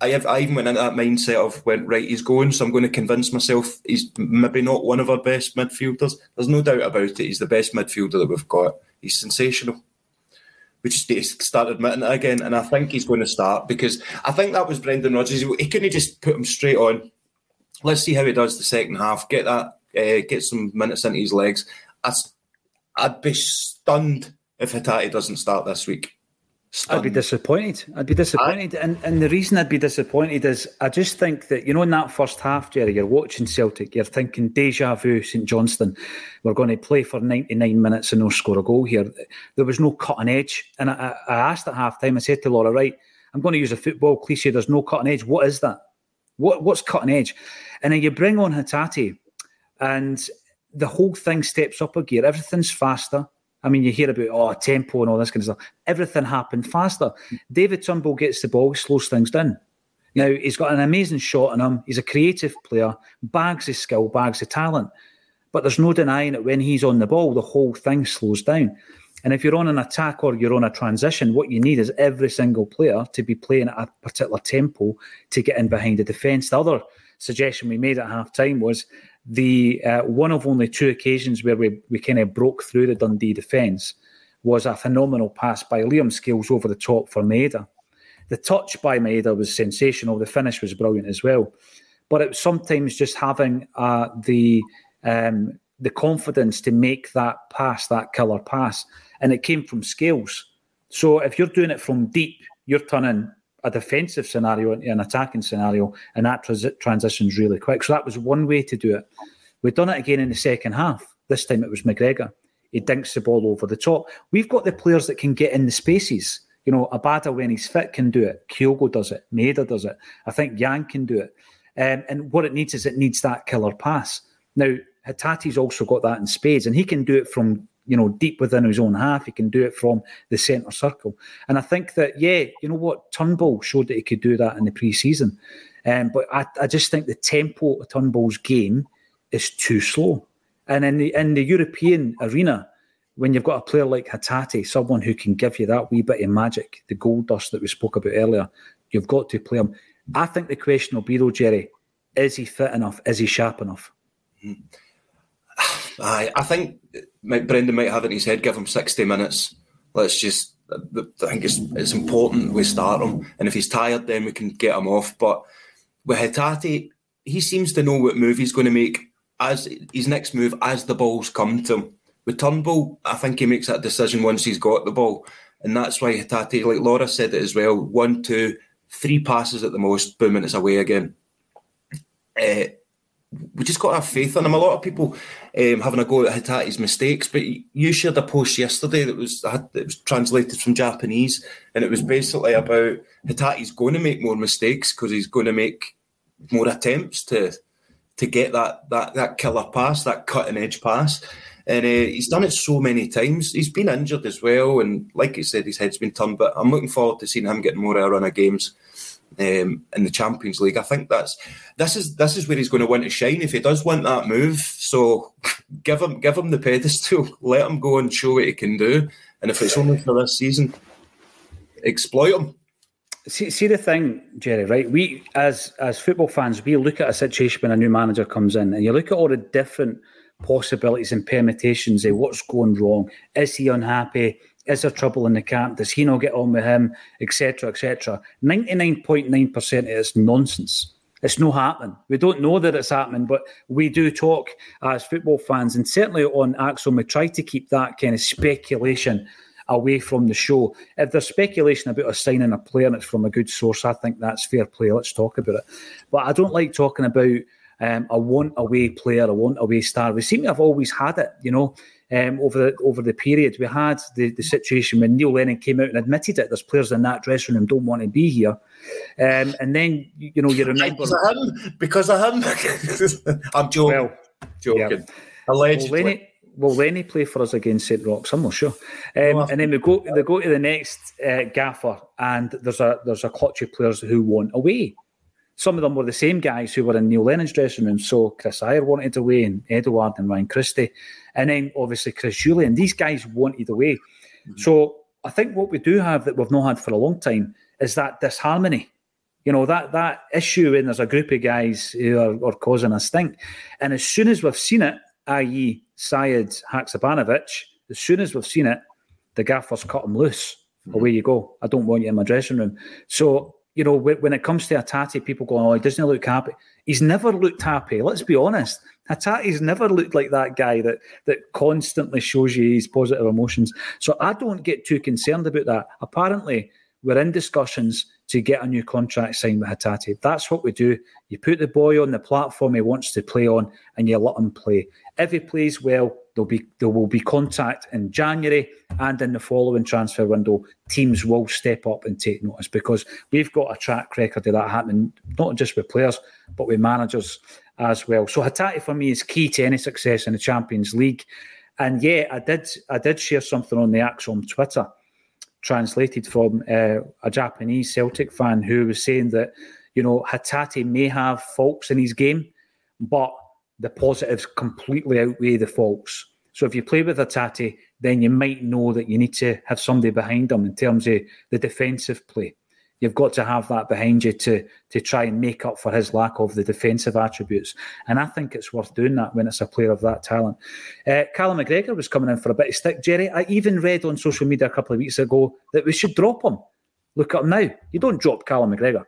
[SPEAKER 2] I have I even went into that mindset of went right he's going, so I'm going to convince myself he's maybe not one of our best midfielders. There's no doubt about it. He's the best midfielder that we've got. He's sensational we just need to start admitting it again. And I think he's going to start because I think that was Brendan Rodgers. He couldn't just put him straight on. Let's see how he does the second half. Get that, uh, get some minutes into his legs. I, I'd be stunned if Hatate doesn't start this week.
[SPEAKER 1] Stunned. I'd be disappointed. I'd be disappointed. I, and and the reason I'd be disappointed is I just think that, you know, in that first half, Jerry, you're watching Celtic, you're thinking deja vu, St Johnstone. We're going to play for 99 minutes and no score a goal here. There was no cutting edge. And I, I asked at half time, I said to Laura, right, I'm going to use a football cliche, there's no cutting edge. What is that? What What's cutting edge? And then you bring on Hatate and the whole thing steps up a gear. Everything's faster I mean, you hear about oh tempo and all this kind of stuff. Everything happened faster. David Turnbull gets the ball, slows things down. Now he's got an amazing shot on him. He's a creative player, bags his skill, bags his talent. But there's no denying that when he's on the ball, the whole thing slows down. And if you're on an attack or you're on a transition, what you need is every single player to be playing at a particular tempo to get in behind the defence. The other suggestion we made at half time was the uh, one of only two occasions where we, we kind of broke through the Dundee defence was a phenomenal pass by Liam Scales over the top for Maeda. The touch by Maeda was sensational. The finish was brilliant as well. But it was sometimes just having uh, the um, the confidence to make that pass, that killer pass, and it came from Scales. So if you're doing it from deep, you're turning a defensive scenario into an attacking scenario, and that trans- transitions really quick. So that was one way to do it. We've done it again in the second half. This time it was McGregor. He dinks the ball over the top. We've got the players that can get in the spaces. You know, Abada, when he's fit, can do it. Kyogo does it. Maeda does it. I think Yang can do it. Um, and what it needs is it needs that killer pass. Now, Hatate's also got that in spades, and he can do it from you know, deep within his own half. He can do it from the centre circle. And I think that, yeah, you know what? Turnbull showed that he could do that in the pre season. Um, but I, I just think the tempo of Turnbull's game is too slow. And in the in the European arena, when you've got a player like Hatate, someone who can give you that wee bit of magic, the gold dust that we spoke about earlier, you've got to play him. I think the question will be though, Jerry, is he fit enough? Is he sharp enough?
[SPEAKER 2] Mm-hmm. [sighs] I, I think Brendan might have it in his head. Give him sixty minutes. Let's just. I think it's it's important we start him, and if he's tired, then we can get him off. But with Hatate, he seems to know what move he's going to make as his next move as the balls come to him. With Turnbull, I think he makes that decision once he's got the ball, and that's why Hatate, like Laura said it as well, one, two, three passes at the most, boom, and it's away again. Uh, we just got to have faith in him. A lot of people um, having a go at Hatate's mistakes, but you shared a post yesterday that was that was translated from Japanese, and it was basically about Hatate's going to make more mistakes because he's going to make more attempts to to get that that that killer pass, that cutting edge pass. And uh, he's done it so many times. He's been injured as well, and like I said, his head's been turned. But I'm looking forward to seeing him getting more of a run of games um, in the Champions League. I think that's this is this is where he's going to want to shine if he does want that move. So give him give him the pedestal, [laughs] let him go and show what he can do. And if it's only for this season, exploit him.
[SPEAKER 1] See, see the thing, Jerry. Right, we as as football fans, we look at a situation when a new manager comes in, and you look at all the different possibilities and permutations of what's going wrong. Is he unhappy? Is there trouble in the camp? Does he not get on with him? Etc. Etc. Ninety nine point nine percent it's nonsense. It's not happening. We don't know that it's happening, but we do talk as football fans, and certainly on ACSOM, we try to keep that kind of speculation away from the show. If there's speculation about us signing a player and it's from a good source, I think that's fair play. Let's talk about it. But I don't like talking about um, a want away player, a want away star. We seem to have always had it, you know. Um, over the over the period, we had the, the situation when Neil Lennon came out and admitted it. There's players in that dressing room don't want to be here, um, and then you know you remember [laughs]
[SPEAKER 2] because of him. Because of him. I'm joking. Well, joking. Yeah. Allegedly.
[SPEAKER 1] Well, Lenny, will Lenny play for us against St Rochs? I'm not sure. Um, and then we go they go to the next uh, gaffer, and there's a there's a clutch of players who want away. Some of them were the same guys who were in Neil Lennon's dressing room. So Chris Ajer wanted away, and Edouard and Ryan Christie, and then obviously Chris Jullien. These guys wanted away. Mm-hmm. So I think what we do have that we've not had for a long time is that disharmony. You know that that issue when there's a group of guys who are, are causing a stink, and as soon as we've seen it, i.e., Sead Haksabanovic, as soon as we've seen it, the gaffers cut him loose. Mm-hmm. Away you go. I don't want you in my dressing room. So, you know, when it comes to Hatate, people go, oh, he doesn't look happy. He's never looked happy. Let's be honest. Hatate's never looked like that guy that that constantly shows you his positive emotions. So I don't get too concerned about that. Apparently, we're in discussions to get a new contract signed with Hatate. That's what we do. You put the boy on the platform he wants to play on, and you let him play. If he plays well, there'll be there will be contact in January and in the following transfer window. Teams will step up and take notice because we've got a track record of that happening, not just with players but with managers as well. So Hatate for me is key to any success in the Champions League. And yeah, I did I did share something on the ACSOM Twitter translated from uh, a Japanese Celtic fan who was saying that, you know, Hatate may have faults in his game, but the positives completely outweigh the faults. So if you play with Hatate, then you might know that you need to have somebody behind them in terms of the defensive play. You've got to have that behind you to to try and make up for his lack of the defensive attributes. And I think it's worth doing that when it's a player of that talent. Uh, Callum McGregor was coming in for a bit of stick. Jerry, I even read on social media a couple of weeks ago that we should drop him. Look at him now. You don't drop Callum McGregor.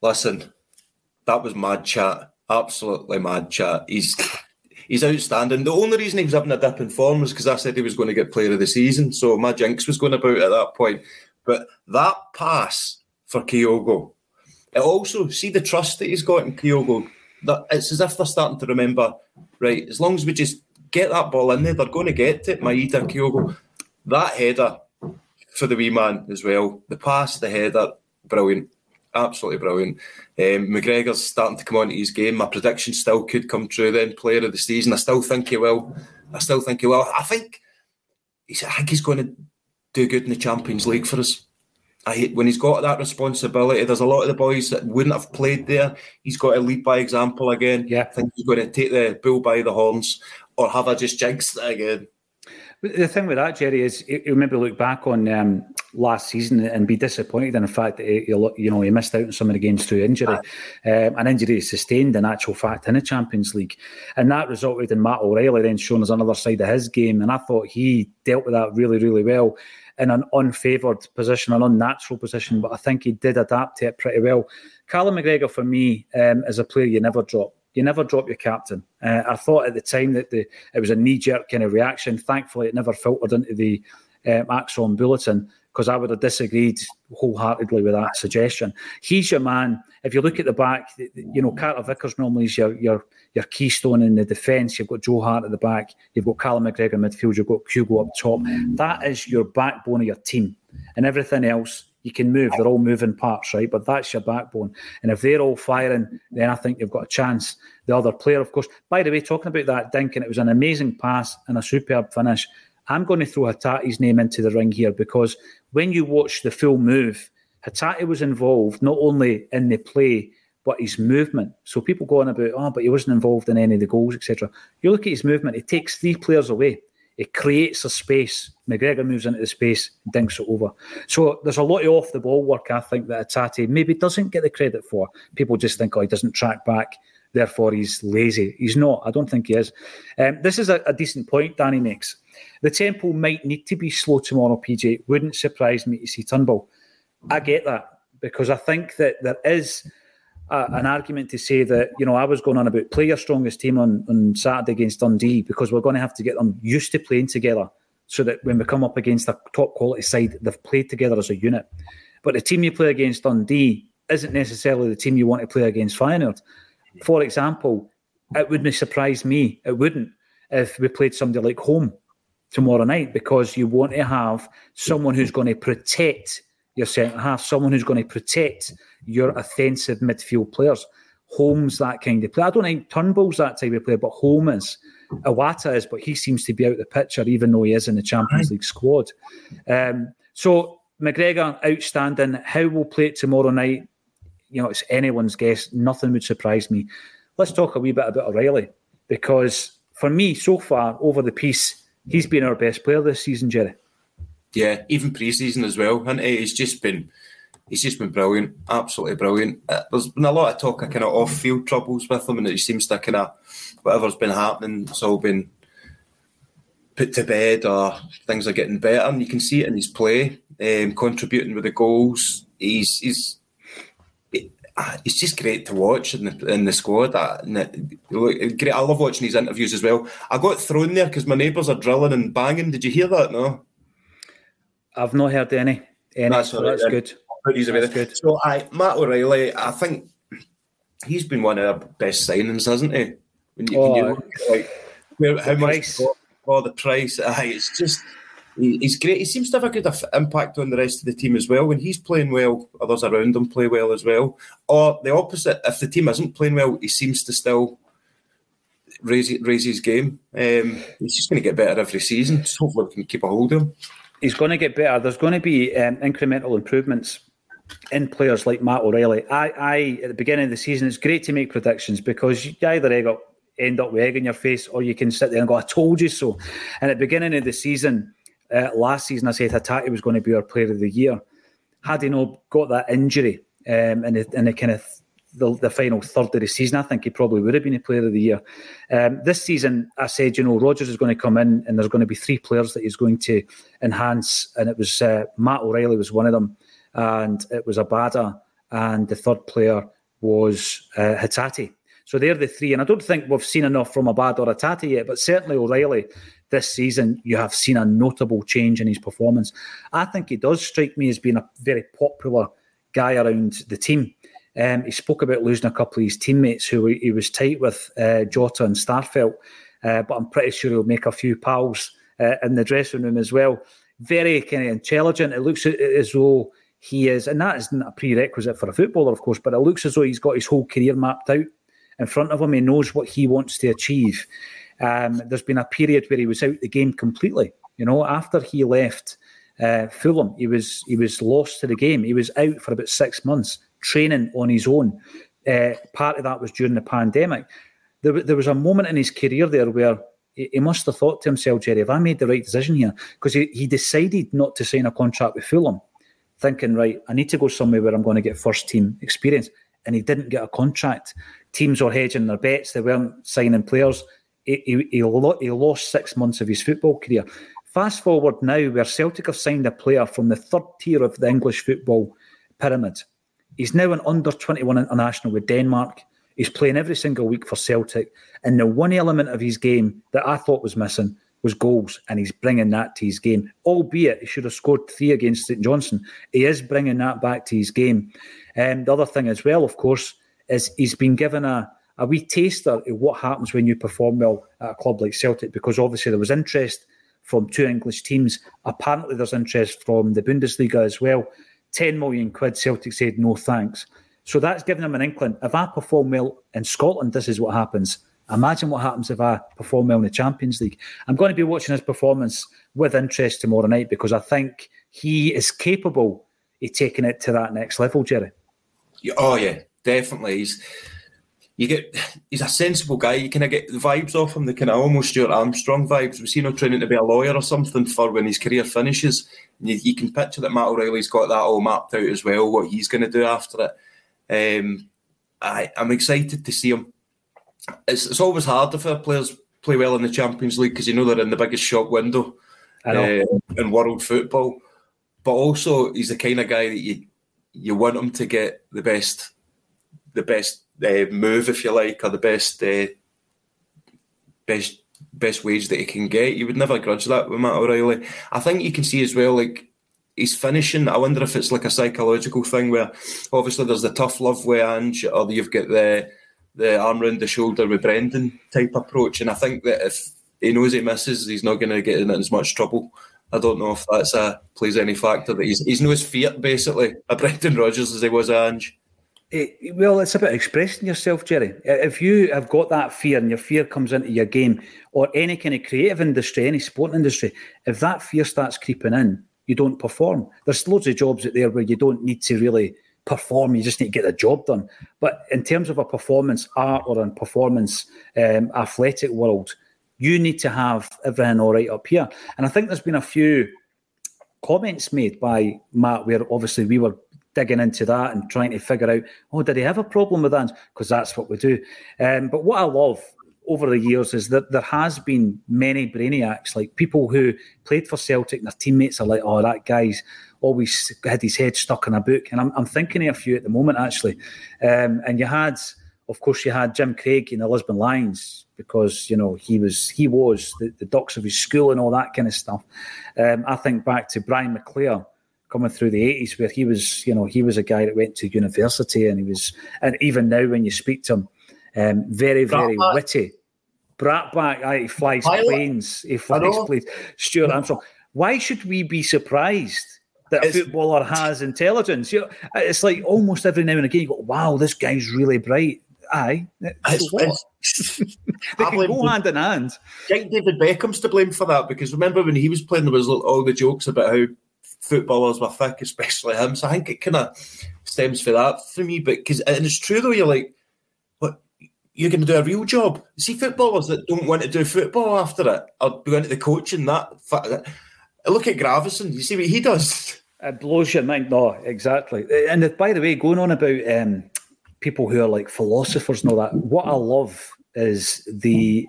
[SPEAKER 2] Listen, that was mad chat. Absolutely mad chat. He's he's outstanding. The only reason he was having a dip in form was because I said he was going to get player of the season. So my jinx was going about at that point. But that pass for Kyogo, it also see the trust that he's got in Kyogo. That it's as if they're starting to remember, right? As long as we just get that ball in there, they're going to get it. Maeda Kyogo, that header for the wee man as well. The pass, the header, brilliant, absolutely brilliant. Um, McGregor's starting to come on to his game. My prediction still could come true. Then player of the season, I still think he will. I still think he will. I think he's. I think he's going to do good in the Champions League for us. I, when he's got that responsibility, there's a lot of the boys that wouldn't have played there. He's got to lead by example again.
[SPEAKER 1] Yeah.
[SPEAKER 2] I think he's going to take the bull by the horns, or have I just jinxed it again?
[SPEAKER 1] The thing with that, Jerry, is you maybe look back on um, last season and be disappointed in the fact that he, you know he missed out on some of the games through injury, um, an injury sustained in actual fact in the Champions League, and that resulted in Matt O'Riley then showing us another side of his game, and I thought he dealt with that really, really well in an unfavoured position, an unnatural position, but I think he did adapt to it pretty well. Callum McGregor, for me, um, is a player you never drop. You never drop your captain. Uh, I thought at the time that the it was a knee jerk kind of reaction. Thankfully, it never filtered into the um, ACSOM bulletin because I would have disagreed wholeheartedly with that suggestion. He's your man. If you look at the back, you know Carter Vickers normally is your your your keystone in the defence. You've got Joe Hart at the back. You've got Callum McGregor midfield. You've got Kyogo up top. That is your backbone of your team, and everything else you can move. They're all moving parts, right? But that's your backbone. And if they're all firing, then I think you've got a chance. The other player, of course. By the way, talking about that Dink, and it was an amazing pass and a superb finish. I'm going to throw Hatate's name into the ring here because when you watch the full move, Hatate was involved not only in the play but his movement. So people go on about, oh, but he wasn't involved in any of the goals, etc. You look at his movement; it takes three players away. It creates a space. McGregor moves into the space, dinks it over. So there's a lot of off the ball work, I think, that Hatate maybe doesn't get the credit for. People just think, oh, he doesn't track back, therefore he's lazy. He's not. I don't think he is. Um, this is a, a decent point Danny makes. The tempo might need to be slow tomorrow, PJ. Wouldn't surprise me to see Turnbull. I get that because I think that there is a, an argument to say that you know I was going on about play your strongest team on, on Saturday against Dundee because we're going to have to get them used to playing together so that when we come up against a top quality side, they've played together as a unit. But the team you play against Dundee isn't necessarily the team you want to play against Feyenoord. For example, it wouldn't surprise me. It wouldn't if we played somebody like Holm tomorrow night because you want to have someone who's going to protect your centre half, someone who's going to protect your offensive midfield players. Holmes, that kind of player. I don't think Turnbull's that type of player, but Holmes is. Iwata is, but he seems to be out of the picture, even though he is in the Champions League squad. Um, so McGregor, outstanding. How we'll play it tomorrow night, you know, it's anyone's guess. Nothing would surprise me. Let's talk a wee bit about O'Riley because for me, so far over the piece, he's been our best player this season, Jerry.
[SPEAKER 2] Yeah, even pre-season as well. And he's just been he's just been brilliant, absolutely brilliant. Uh, there's been a lot of talk of kind of off-field troubles with him, and it seems to kind of whatever's been happening, it's all been put to bed or things are getting better. And you can see it in his play, um, contributing with the goals. He's he's uh, he's just great to watch in the in the squad. Uh, great. I love watching these interviews as well. I got thrown there because my neighbours are drilling and banging. Did you hear that? No,
[SPEAKER 1] I've not heard any. any that's, so that's good.
[SPEAKER 2] That's good. So, I Matt O'Riley, I think he's been one of our best signings, hasn't he? When you, oh, look at, like where, how much for the price, aye, it's just he's great. He seems to have a good impact on the rest of the team as well. When he's playing well, others around him play well as well. Or the opposite, if the team isn't playing well, he seems to still raise raise his game. Um, he's just going to get better every season. So hopefully, we can keep a hold of him.
[SPEAKER 1] He's going to get better. There's going to be um, incremental improvements in players like Matt O'Riley. I, I, at the beginning of the season, it's great to make predictions because you either egg up, end up with egg in your face or you can sit there and go, I told you so. And at the beginning of the season, uh, last season, I said Hatate was going to be our player of the year. Had he not got that injury um, in, the, in the kind of the, the, final third of the season, I think he probably would have been a player of the year. Um, this season, I said, you know, Rodgers is going to come in and there's going to be three players that he's going to enhance. And it was uh, Matt O'Riley was one of them and it was Abada, and the third player was uh, Hatate. So they're the three, and I don't think we've seen enough from Abada or Hatate yet, but certainly O'Riley this season, you have seen a notable change in his performance. I think he does strike me as being a very popular guy around the team. Um, he spoke about losing a couple of his teammates who he, was tight with, uh, Jota and Starfelt, uh, but I'm pretty sure he'll make a few pals uh, in the dressing room as well. Very kind of intelligent. It looks as though he is, and that isn't a prerequisite for a footballer, of course, but it looks as though he's got his whole career mapped out in front of him. He knows what he wants to achieve. Um, there's been a period where he was out the game completely. You know, after he left uh, Fulham, he was he was lost to the game. He was out for about six months training on his own. Uh, part of that was during the pandemic. There, there was a moment in his career there where he, he must have thought to himself, Jerry, have I made the right decision here? Because he, he decided not to sign a contract with Fulham thinking, right, I need to go somewhere where I'm going to get first team experience. And he didn't get a contract. Teams were hedging their bets, they weren't signing players. He, he, he, lost six months of his football career. Fast forward now, where Celtic have signed a player from the third tier of the English football pyramid. He's now an under 21 international with Denmark. He's playing every single week for Celtic. And the one element of his game that I thought was missing was goals, and he's bringing that to his game. Albeit he should have scored three against St Johnstone, he is bringing that back to his game. And um, the other thing as well, of course, is he's been given a a wee taster of what happens when you perform well at a club like Celtic, because obviously there was interest from two English teams. Apparently, there's interest from the Bundesliga as well 10 million quid, Celtic said no thanks. So that's given them an inkling. If I perform well in Scotland, this is what happens. Imagine what happens if I perform well in the Champions League. I'm going to be watching his performance with interest tomorrow night because I think he is capable of taking it to that next level, Jerry.
[SPEAKER 2] Oh yeah, definitely. He's you get he's a sensible guy. You kind of get the vibes off him, the kind of almost Stuart Armstrong vibes. Was he him training to be a lawyer or something for when his career finishes? And you, you can picture that Matt O'Riley's got that all mapped out as well. What he's going to do after it. Um, I, I'm excited to see him. It's, it's always harder for players play well in the Champions League because you know they're in the biggest shop window uh, in world football. But also, he's the kind of guy that you you want him to get the best the best uh, move, if you like, or the best uh, best best wage that he can get. You would never grudge that with Matt O'Riley. I think you can see as well, like he's finishing. I wonder if it's like a psychological thing where obviously there's the tough love with Ange, or you've got the the arm round the shoulder with Brendan type approach. And I think that if he knows he misses, he's not going to get in as much trouble. I don't know if that's a plays any factor that he's he's no as fear basically a [laughs] Brendan Rodgers as he was Ange.
[SPEAKER 1] It, well, it's about expressing yourself, Jerry. If you have got that fear and your fear comes into your game or any kind of creative industry, any sporting industry, if that fear starts creeping in, you don't perform. There's loads of jobs out there where you don't need to really perform, you just need to get the job done. But in terms of a performance art or a performance um, athletic world, you need to have everything all right up here. And I think there's been a few comments made by Matt where obviously we were digging into that and trying to figure out, oh, did he have a problem with that? Because that's what we do. Um, but what I love over the years is that there has been many brainiacs, like people who played for Celtic and their teammates are like, oh, that guy's always had his head stuck in a book. And I'm, I'm thinking of a few at the moment, actually. Um, and you had, of course, you had Jim Craig in the Lisbon Lions because you know he was he was the, the dux of his school and all that kind of stuff. Um, I think back to Brian McClair coming through the 80s where he was, you know, he was a guy that went to university and he was, and even now when you speak to him, um, very, very Brat witty. Brat back, uh, he flies Pilot. planes, he flies planes. Stuart Armstrong. Why should we be surprised that a footballer has intelligence? You know, it's like almost every now and again you go, wow, this guy's really bright. Aye. It's, it's, [laughs] they can go hand in hand.
[SPEAKER 2] I think David Beckham's to blame for that because remember when he was playing, there was all the jokes about how footballers were thick, especially him. So I think it kind of stems for that for me. But because and it's true though, you're like, what you're going to do a real job? See, footballers that don't want to do football after it are going to the coaching. That look at Gravesen. You see what he does. [laughs]
[SPEAKER 1] It blows your mind. No, exactly. And by the way, going on about um, people who are like philosophers and all that, what I love is the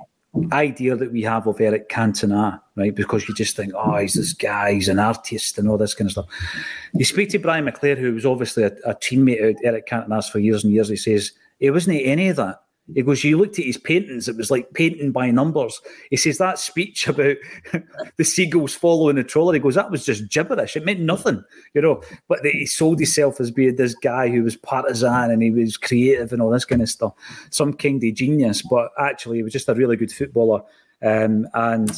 [SPEAKER 1] idea that we have of Eric Cantona, right? Because you just think, oh, he's this guy, he's an artist and all this kind of stuff. You speak to Brian McClair, who was obviously a, a teammate of Eric Cantona's for years and years. He says, it wasn't any of that. He goes, You looked at his paintings, it was like painting by numbers. He says that speech about [laughs] the seagulls following the trawler, he goes, That was just gibberish. It meant nothing, you know. But he sold himself as being this guy who was partisan and he was creative and all this kind of stuff. Some kind of genius, but actually, he was just a really good footballer. Um, and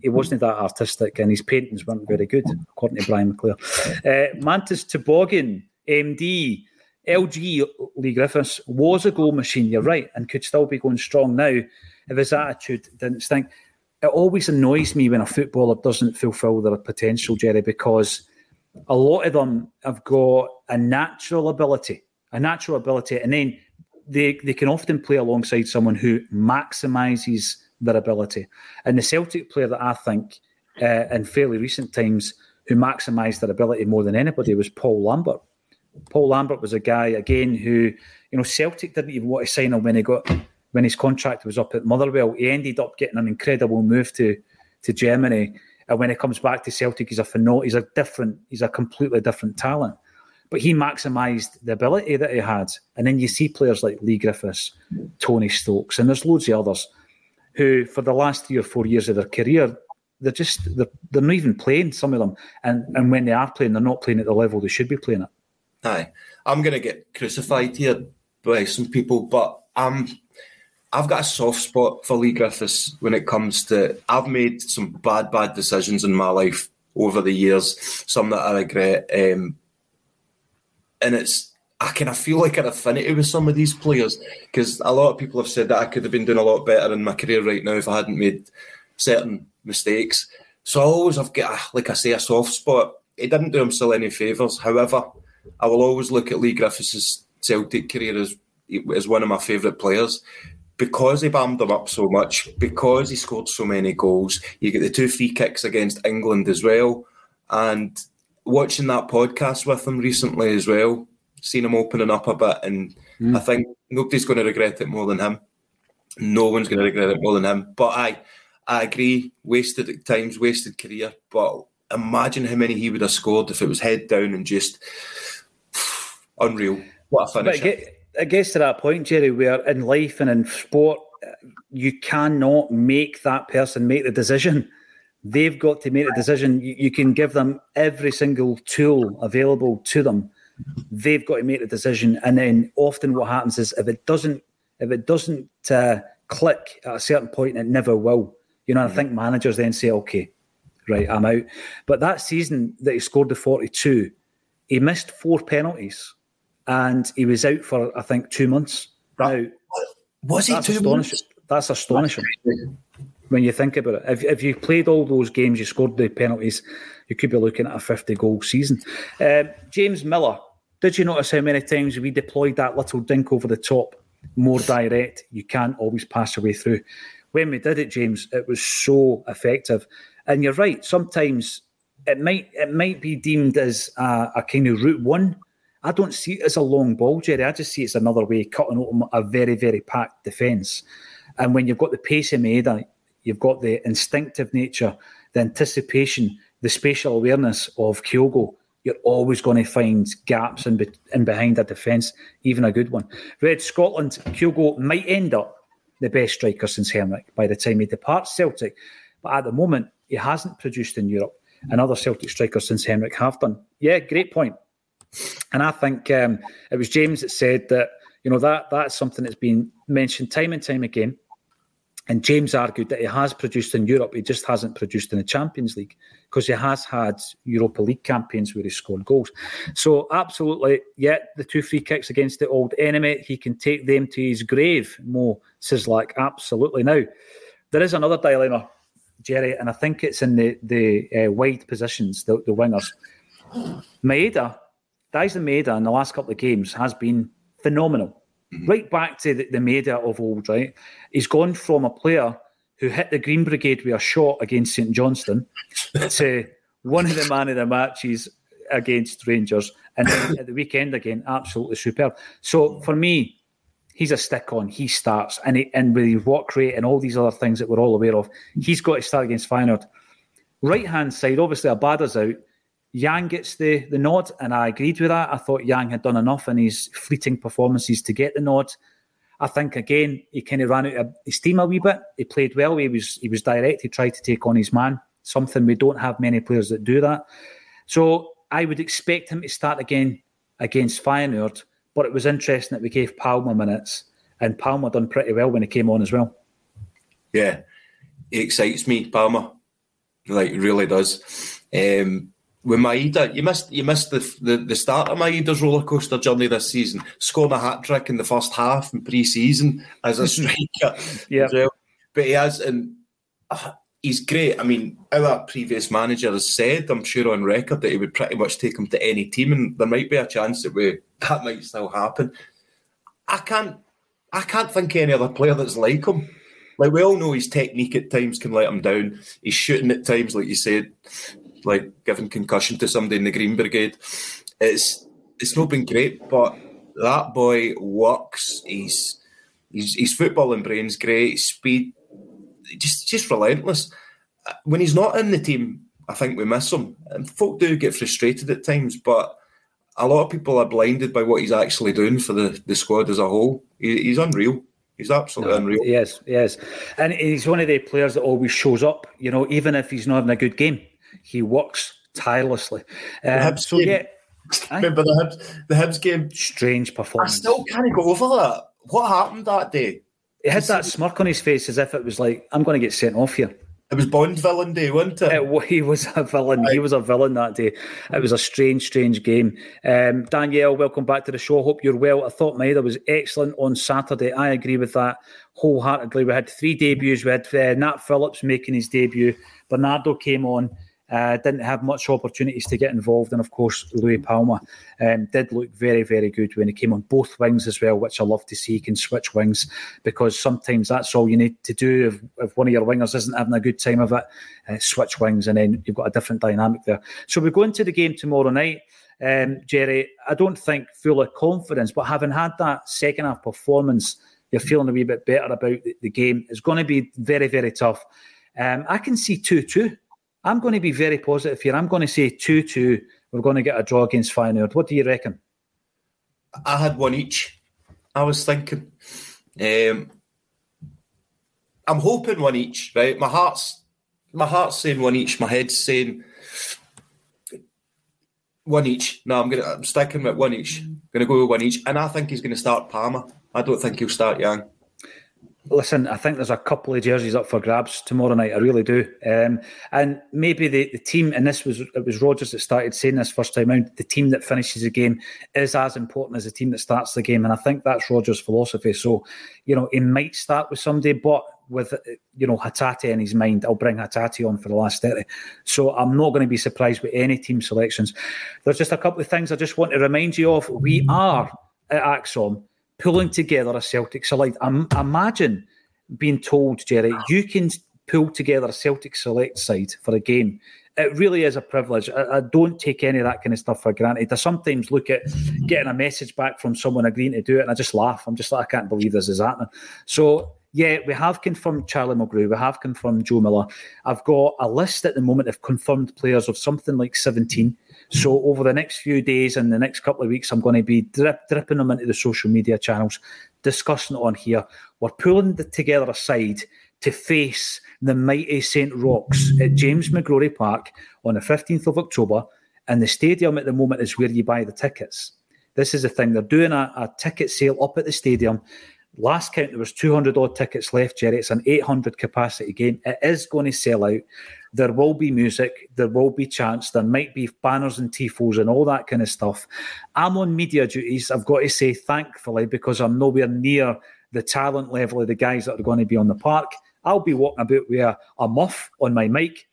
[SPEAKER 1] he wasn't that artistic, and his paintings weren't very good, according to Brian McClair. Uh, Mantis Toboggan, MD, LG Leigh Griffiths was a goal machine, you're right, and could still be going strong now if his attitude didn't stink. It always annoys me when a footballer doesn't fulfil their potential, Jerry, because a lot of them have got a natural ability, a natural ability, and then they, they can often play alongside someone who maximises their ability. And the Celtic player that I think uh, in fairly recent times who maximised their ability more than anybody was Paul Lambert. Paul Lambert was a guy again who, you know, Celtic didn't even want to sign him when he got when his contract was up at Motherwell. He ended up getting an incredible move to to Germany, and when he comes back to Celtic, he's a phenomenal, he's a different, he's a completely different talent. But he maximised the ability that he had, and then you see players like Leigh Griffiths, Tony Stokes, and there's loads of others who, for the last three or four years of their career, they're just they're, they're not even playing. Some of them, and and when they are playing, they're not playing at the level they should be playing at.
[SPEAKER 2] Aye, I'm going to get crucified here by some people, but I'm. I've got a soft spot for Leigh Griffiths when it comes to. I've made some bad, bad decisions in my life over the years, some that I regret. Um, and it's I kind of feel like an affinity with some of these players because a lot of people have said that I could have been doing a lot better in my career right now if I hadn't made certain mistakes. So I always have got, like I say, a soft spot. It didn't do himself any favours. However, I will always look at Leigh Griffiths' Celtic career as as one of my favourite players because he bammed them up so much, because he scored so many goals. You get the two free kicks against England as well, and watching that podcast with him recently as well, seen him opening up a bit, and mm. I think nobody's going to regret it more than him. No one's going to regret it more than him. But I, I agree, wasted at times, wasted career. But imagine how many he would have scored if it was head down and just unreal. What a finish!
[SPEAKER 1] It gets to that point, Jerry, where in life and in sport, you cannot make that person make the decision. They've got to make the decision. You, you can give them every single tool available to them. They've got to make the decision, and then often what happens is if it doesn't, if it doesn't uh, click at a certain point, it never will. You know. I think managers then say, "Okay, right, I'm out." But that season that he scored the 42, he missed four penalties and he was out for I think two months. That, now,
[SPEAKER 2] was he two months?
[SPEAKER 1] That's astonishing. when you think about it, if, if you played all those games, you scored the penalties, you could be looking at a 50 goal season. Uh, James Miller, did you notice how many times we deployed that little dink over the top, more direct? You can't always pass your way through. When we did it, James, it was so effective. And you're right, sometimes it might it might be deemed as a, a kind of route one I don't see it as a long ball, Jerry. I just see it as another way cutting open a very, very packed defence. And when you've got the pace of Maeda, you've got the instinctive nature, the anticipation, the spatial awareness of Kyogo, you're always going to find gaps in, be- in behind a defence, even a good one. Red Scotland, Kyogo might end up the best striker since Henrik by the time he departs Celtic. But at the moment, he hasn't produced in Europe. And other Celtic strikers since Henrik have done. Yeah, great point. And I think um, it was James that said that you know that that's something that's been mentioned time and time again. And James argued that he has produced in Europe, he just hasn't produced in the Champions League because he has had Europa League campaigns where he scored goals. So, absolutely, yeah, the two free kicks against the old enemy, he can take them to his grave, Mo says like Absolutely. Now, there is another dilemma, Jerry, and I think it's in the, the uh, wide positions, the, the wingers. Maeda Daizen Maeda in the last couple of games has been phenomenal. Mm-hmm. Right back to the, the Maeda of old, right? He's gone from a player who hit the Green Brigade with a shot against St Johnstone [laughs] to one of the man of the matches against Rangers. And then at the weekend again, absolutely superb. So for me, he's a stick on. He starts and he, and with his walk rate and all these other things that we're all aware of, he's got to start against Feyenoord. Right hand side, obviously Abada's out. Yang gets the, the nod, and I agreed with that. I thought Yang had done enough in his fleeting performances to get the nod. I think again he kind of ran out of steam a wee bit. He played well. He was he was direct. He tried to take on his man. Something we don't have many players that do that. So I would expect him to start again against Feyenoord. But it was interesting that we gave Palma minutes, and Palma done pretty well when he came on as well.
[SPEAKER 2] Yeah, it excites me, Palma. Like really does. Um, with Maeda, you missed you missed the, the, the start of Maeda's roller coaster journey this season, scoring a hat trick in the first half in pre-season as a [laughs] striker.
[SPEAKER 1] yeah, well.
[SPEAKER 2] but he has, and uh, he's great. I mean, our previous manager has said, I'm sure on record, that he would pretty much take him to any team, and there might be a chance that we that might still happen. I can't, I can't think of any other player that's like him. Like we all know, his technique at times can let him down. He's shooting at times, like you said like giving concussion to somebody in the Green Brigade. It's it's not been great, but that boy works. He's he's his footballing brain's great. Speed, just just relentless. When he's not in the team, I think we miss him. And folk do get frustrated at times, but a lot of people are blinded by what he's actually doing for the, the squad as a whole. He, he's unreal. He's absolutely no, unreal.
[SPEAKER 1] Yes, yes. And he's one of the players that always shows up, you know, even if he's not having a good game. He works tirelessly.
[SPEAKER 2] Um, yeah, remember the Hibs, the Hibs game?
[SPEAKER 1] Strange performance.
[SPEAKER 2] I still can't go over that. What happened that day?
[SPEAKER 1] He had that smirk on his face as if it was like, I'm going to get sent off here.
[SPEAKER 2] It was Bond villain day, wasn't it?
[SPEAKER 1] it he was a villain. Right. He was a villain that day. It was a strange, strange game. Um, Danielle, welcome back to the show. Hope you're well. I thought Maeda was excellent on Saturday. I agree with that wholeheartedly. We had three debuts. We had uh, Nat Phillips making his debut. Bernardo came on. Uh, didn't have much opportunities to get involved, and of course, Luis Palma um, did look very, very good when he came on both wings as well, which I love to see. He can switch wings because sometimes that's all you need to do. If, if one of your wingers isn't having a good time of it, uh, switch wings, and then you've got a different dynamic there. So we go into the game tomorrow night. Um, Jerry, I don't think full of confidence, but having had that second half performance, you're feeling a wee bit better about the, the game. It's going to be very, very tough. Um, I can see 2 2 I'm going to be very positive here. I'm going to say 2 2. We're going to get a draw against Feyenoord. What do you reckon?
[SPEAKER 2] I had one each. I was thinking. Um, I'm hoping one each, right? My heart's my heart's saying one each. My head's saying one each. No, I'm gonna I'm sticking with one each. Gonna go with one each, and I think he's gonna start Palma. I don't think he'll start Yang
[SPEAKER 1] listen, I think there's a couple of jerseys up for grabs tomorrow night. I really do. Um, and maybe the, the team, and this was it was Rodgers that started saying this first time out. The team that finishes the game is as important as the team that starts the game, and I think that's Rodgers' philosophy. So, you know, he might start with somebody, but with you know Hatate in his mind, I'll bring Hatate on for the last thirty. So I'm not going to be surprised with any team selections. There's just a couple of things I just want to remind you of. We are at ACSOM pulling together a Celtic select. I imagine being told, Jerry, you can pull together a Celtic select side for a game. It really is a privilege. I, I, don't take any of that kind of stuff for granted. I sometimes look at getting a message back from someone agreeing to do it, and I just laugh. I'm just like, I can't believe this is happening. So yeah, we have confirmed Charlie Mulgrew. We have confirmed Joe Miller. I've got a list at the moment of confirmed players of something like 17. So over the next few days and the next couple of weeks, I'm going to be drip, dripping them into the social media channels, discussing it on here. We're pulling the, together a side to face the mighty St Rochs at James McGrory Park on the 15th of October. And the stadium at the moment is where you buy the tickets. This is the thing. They're doing a, a ticket sale up at the stadium. Last count, there was 200 odd tickets left, Jerry. It's an 800 capacity game. It is going to sell out. There will be music. There will be chants. There might be banners and tifos and all that kind of stuff. I'm on media duties. I've got to say, thankfully, because I'm nowhere near the talent level of the guys that are going to be on the park. I'll be walking about with a, a muff on my mic.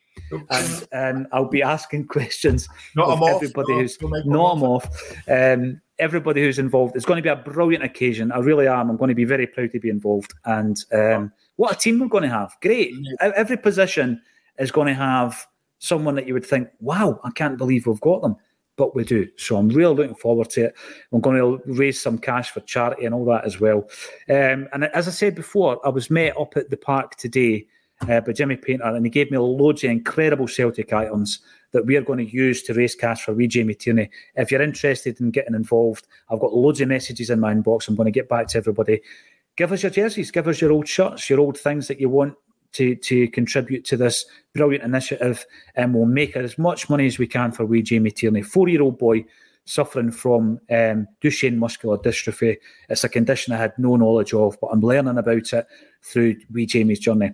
[SPEAKER 1] And, I'll be asking [laughs] questions
[SPEAKER 2] not
[SPEAKER 1] of everybody
[SPEAKER 2] no,
[SPEAKER 1] who's not a moth. Um, everybody who's involved. It's going to be a brilliant occasion. I really am. I'm going to be very proud to be involved. And um, what a team we're going to have. Great. Every position is going to have someone that you would think, wow, I can't believe we've got them. But we do. So I'm really looking forward to it. I'm going to raise some cash for charity and all that as well. Um, and as I said before, I was met up at the park today uh, by Jimmy Painter, and he gave me loads of incredible Celtic items that we are going to use to raise cash for wee Jamie Tierney. If you're interested in getting involved, I've got loads of messages in my inbox. I'm going to get back to everybody. Give us your jerseys, give us your old shirts, your old things that you want to, to contribute to this brilliant initiative, and we'll make as much money as we can for wee Jamie Tierney, four year old boy suffering from um, Duchenne muscular dystrophy. It's a condition I had no knowledge of, but I'm learning about it through wee Jamie's journey.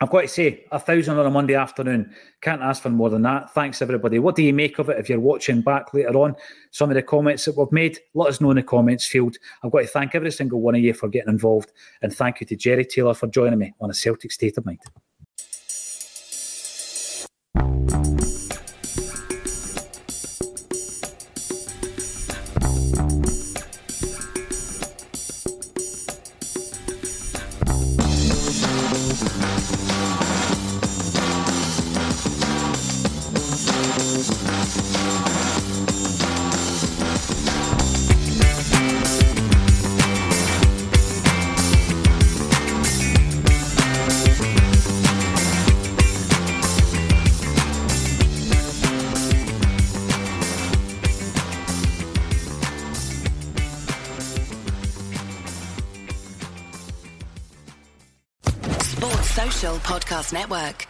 [SPEAKER 1] I've got to say, a thousand on a Monday afternoon. Can't ask for more than that. Thanks, everybody. What do you make of it if you're watching back later on? Some of the comments that we've made, let us know in the comments field. I've got to thank every single one of you for getting involved. And thank you to Jerry Taylor for joining me on a Celtic State of Mind.
[SPEAKER 3] Network.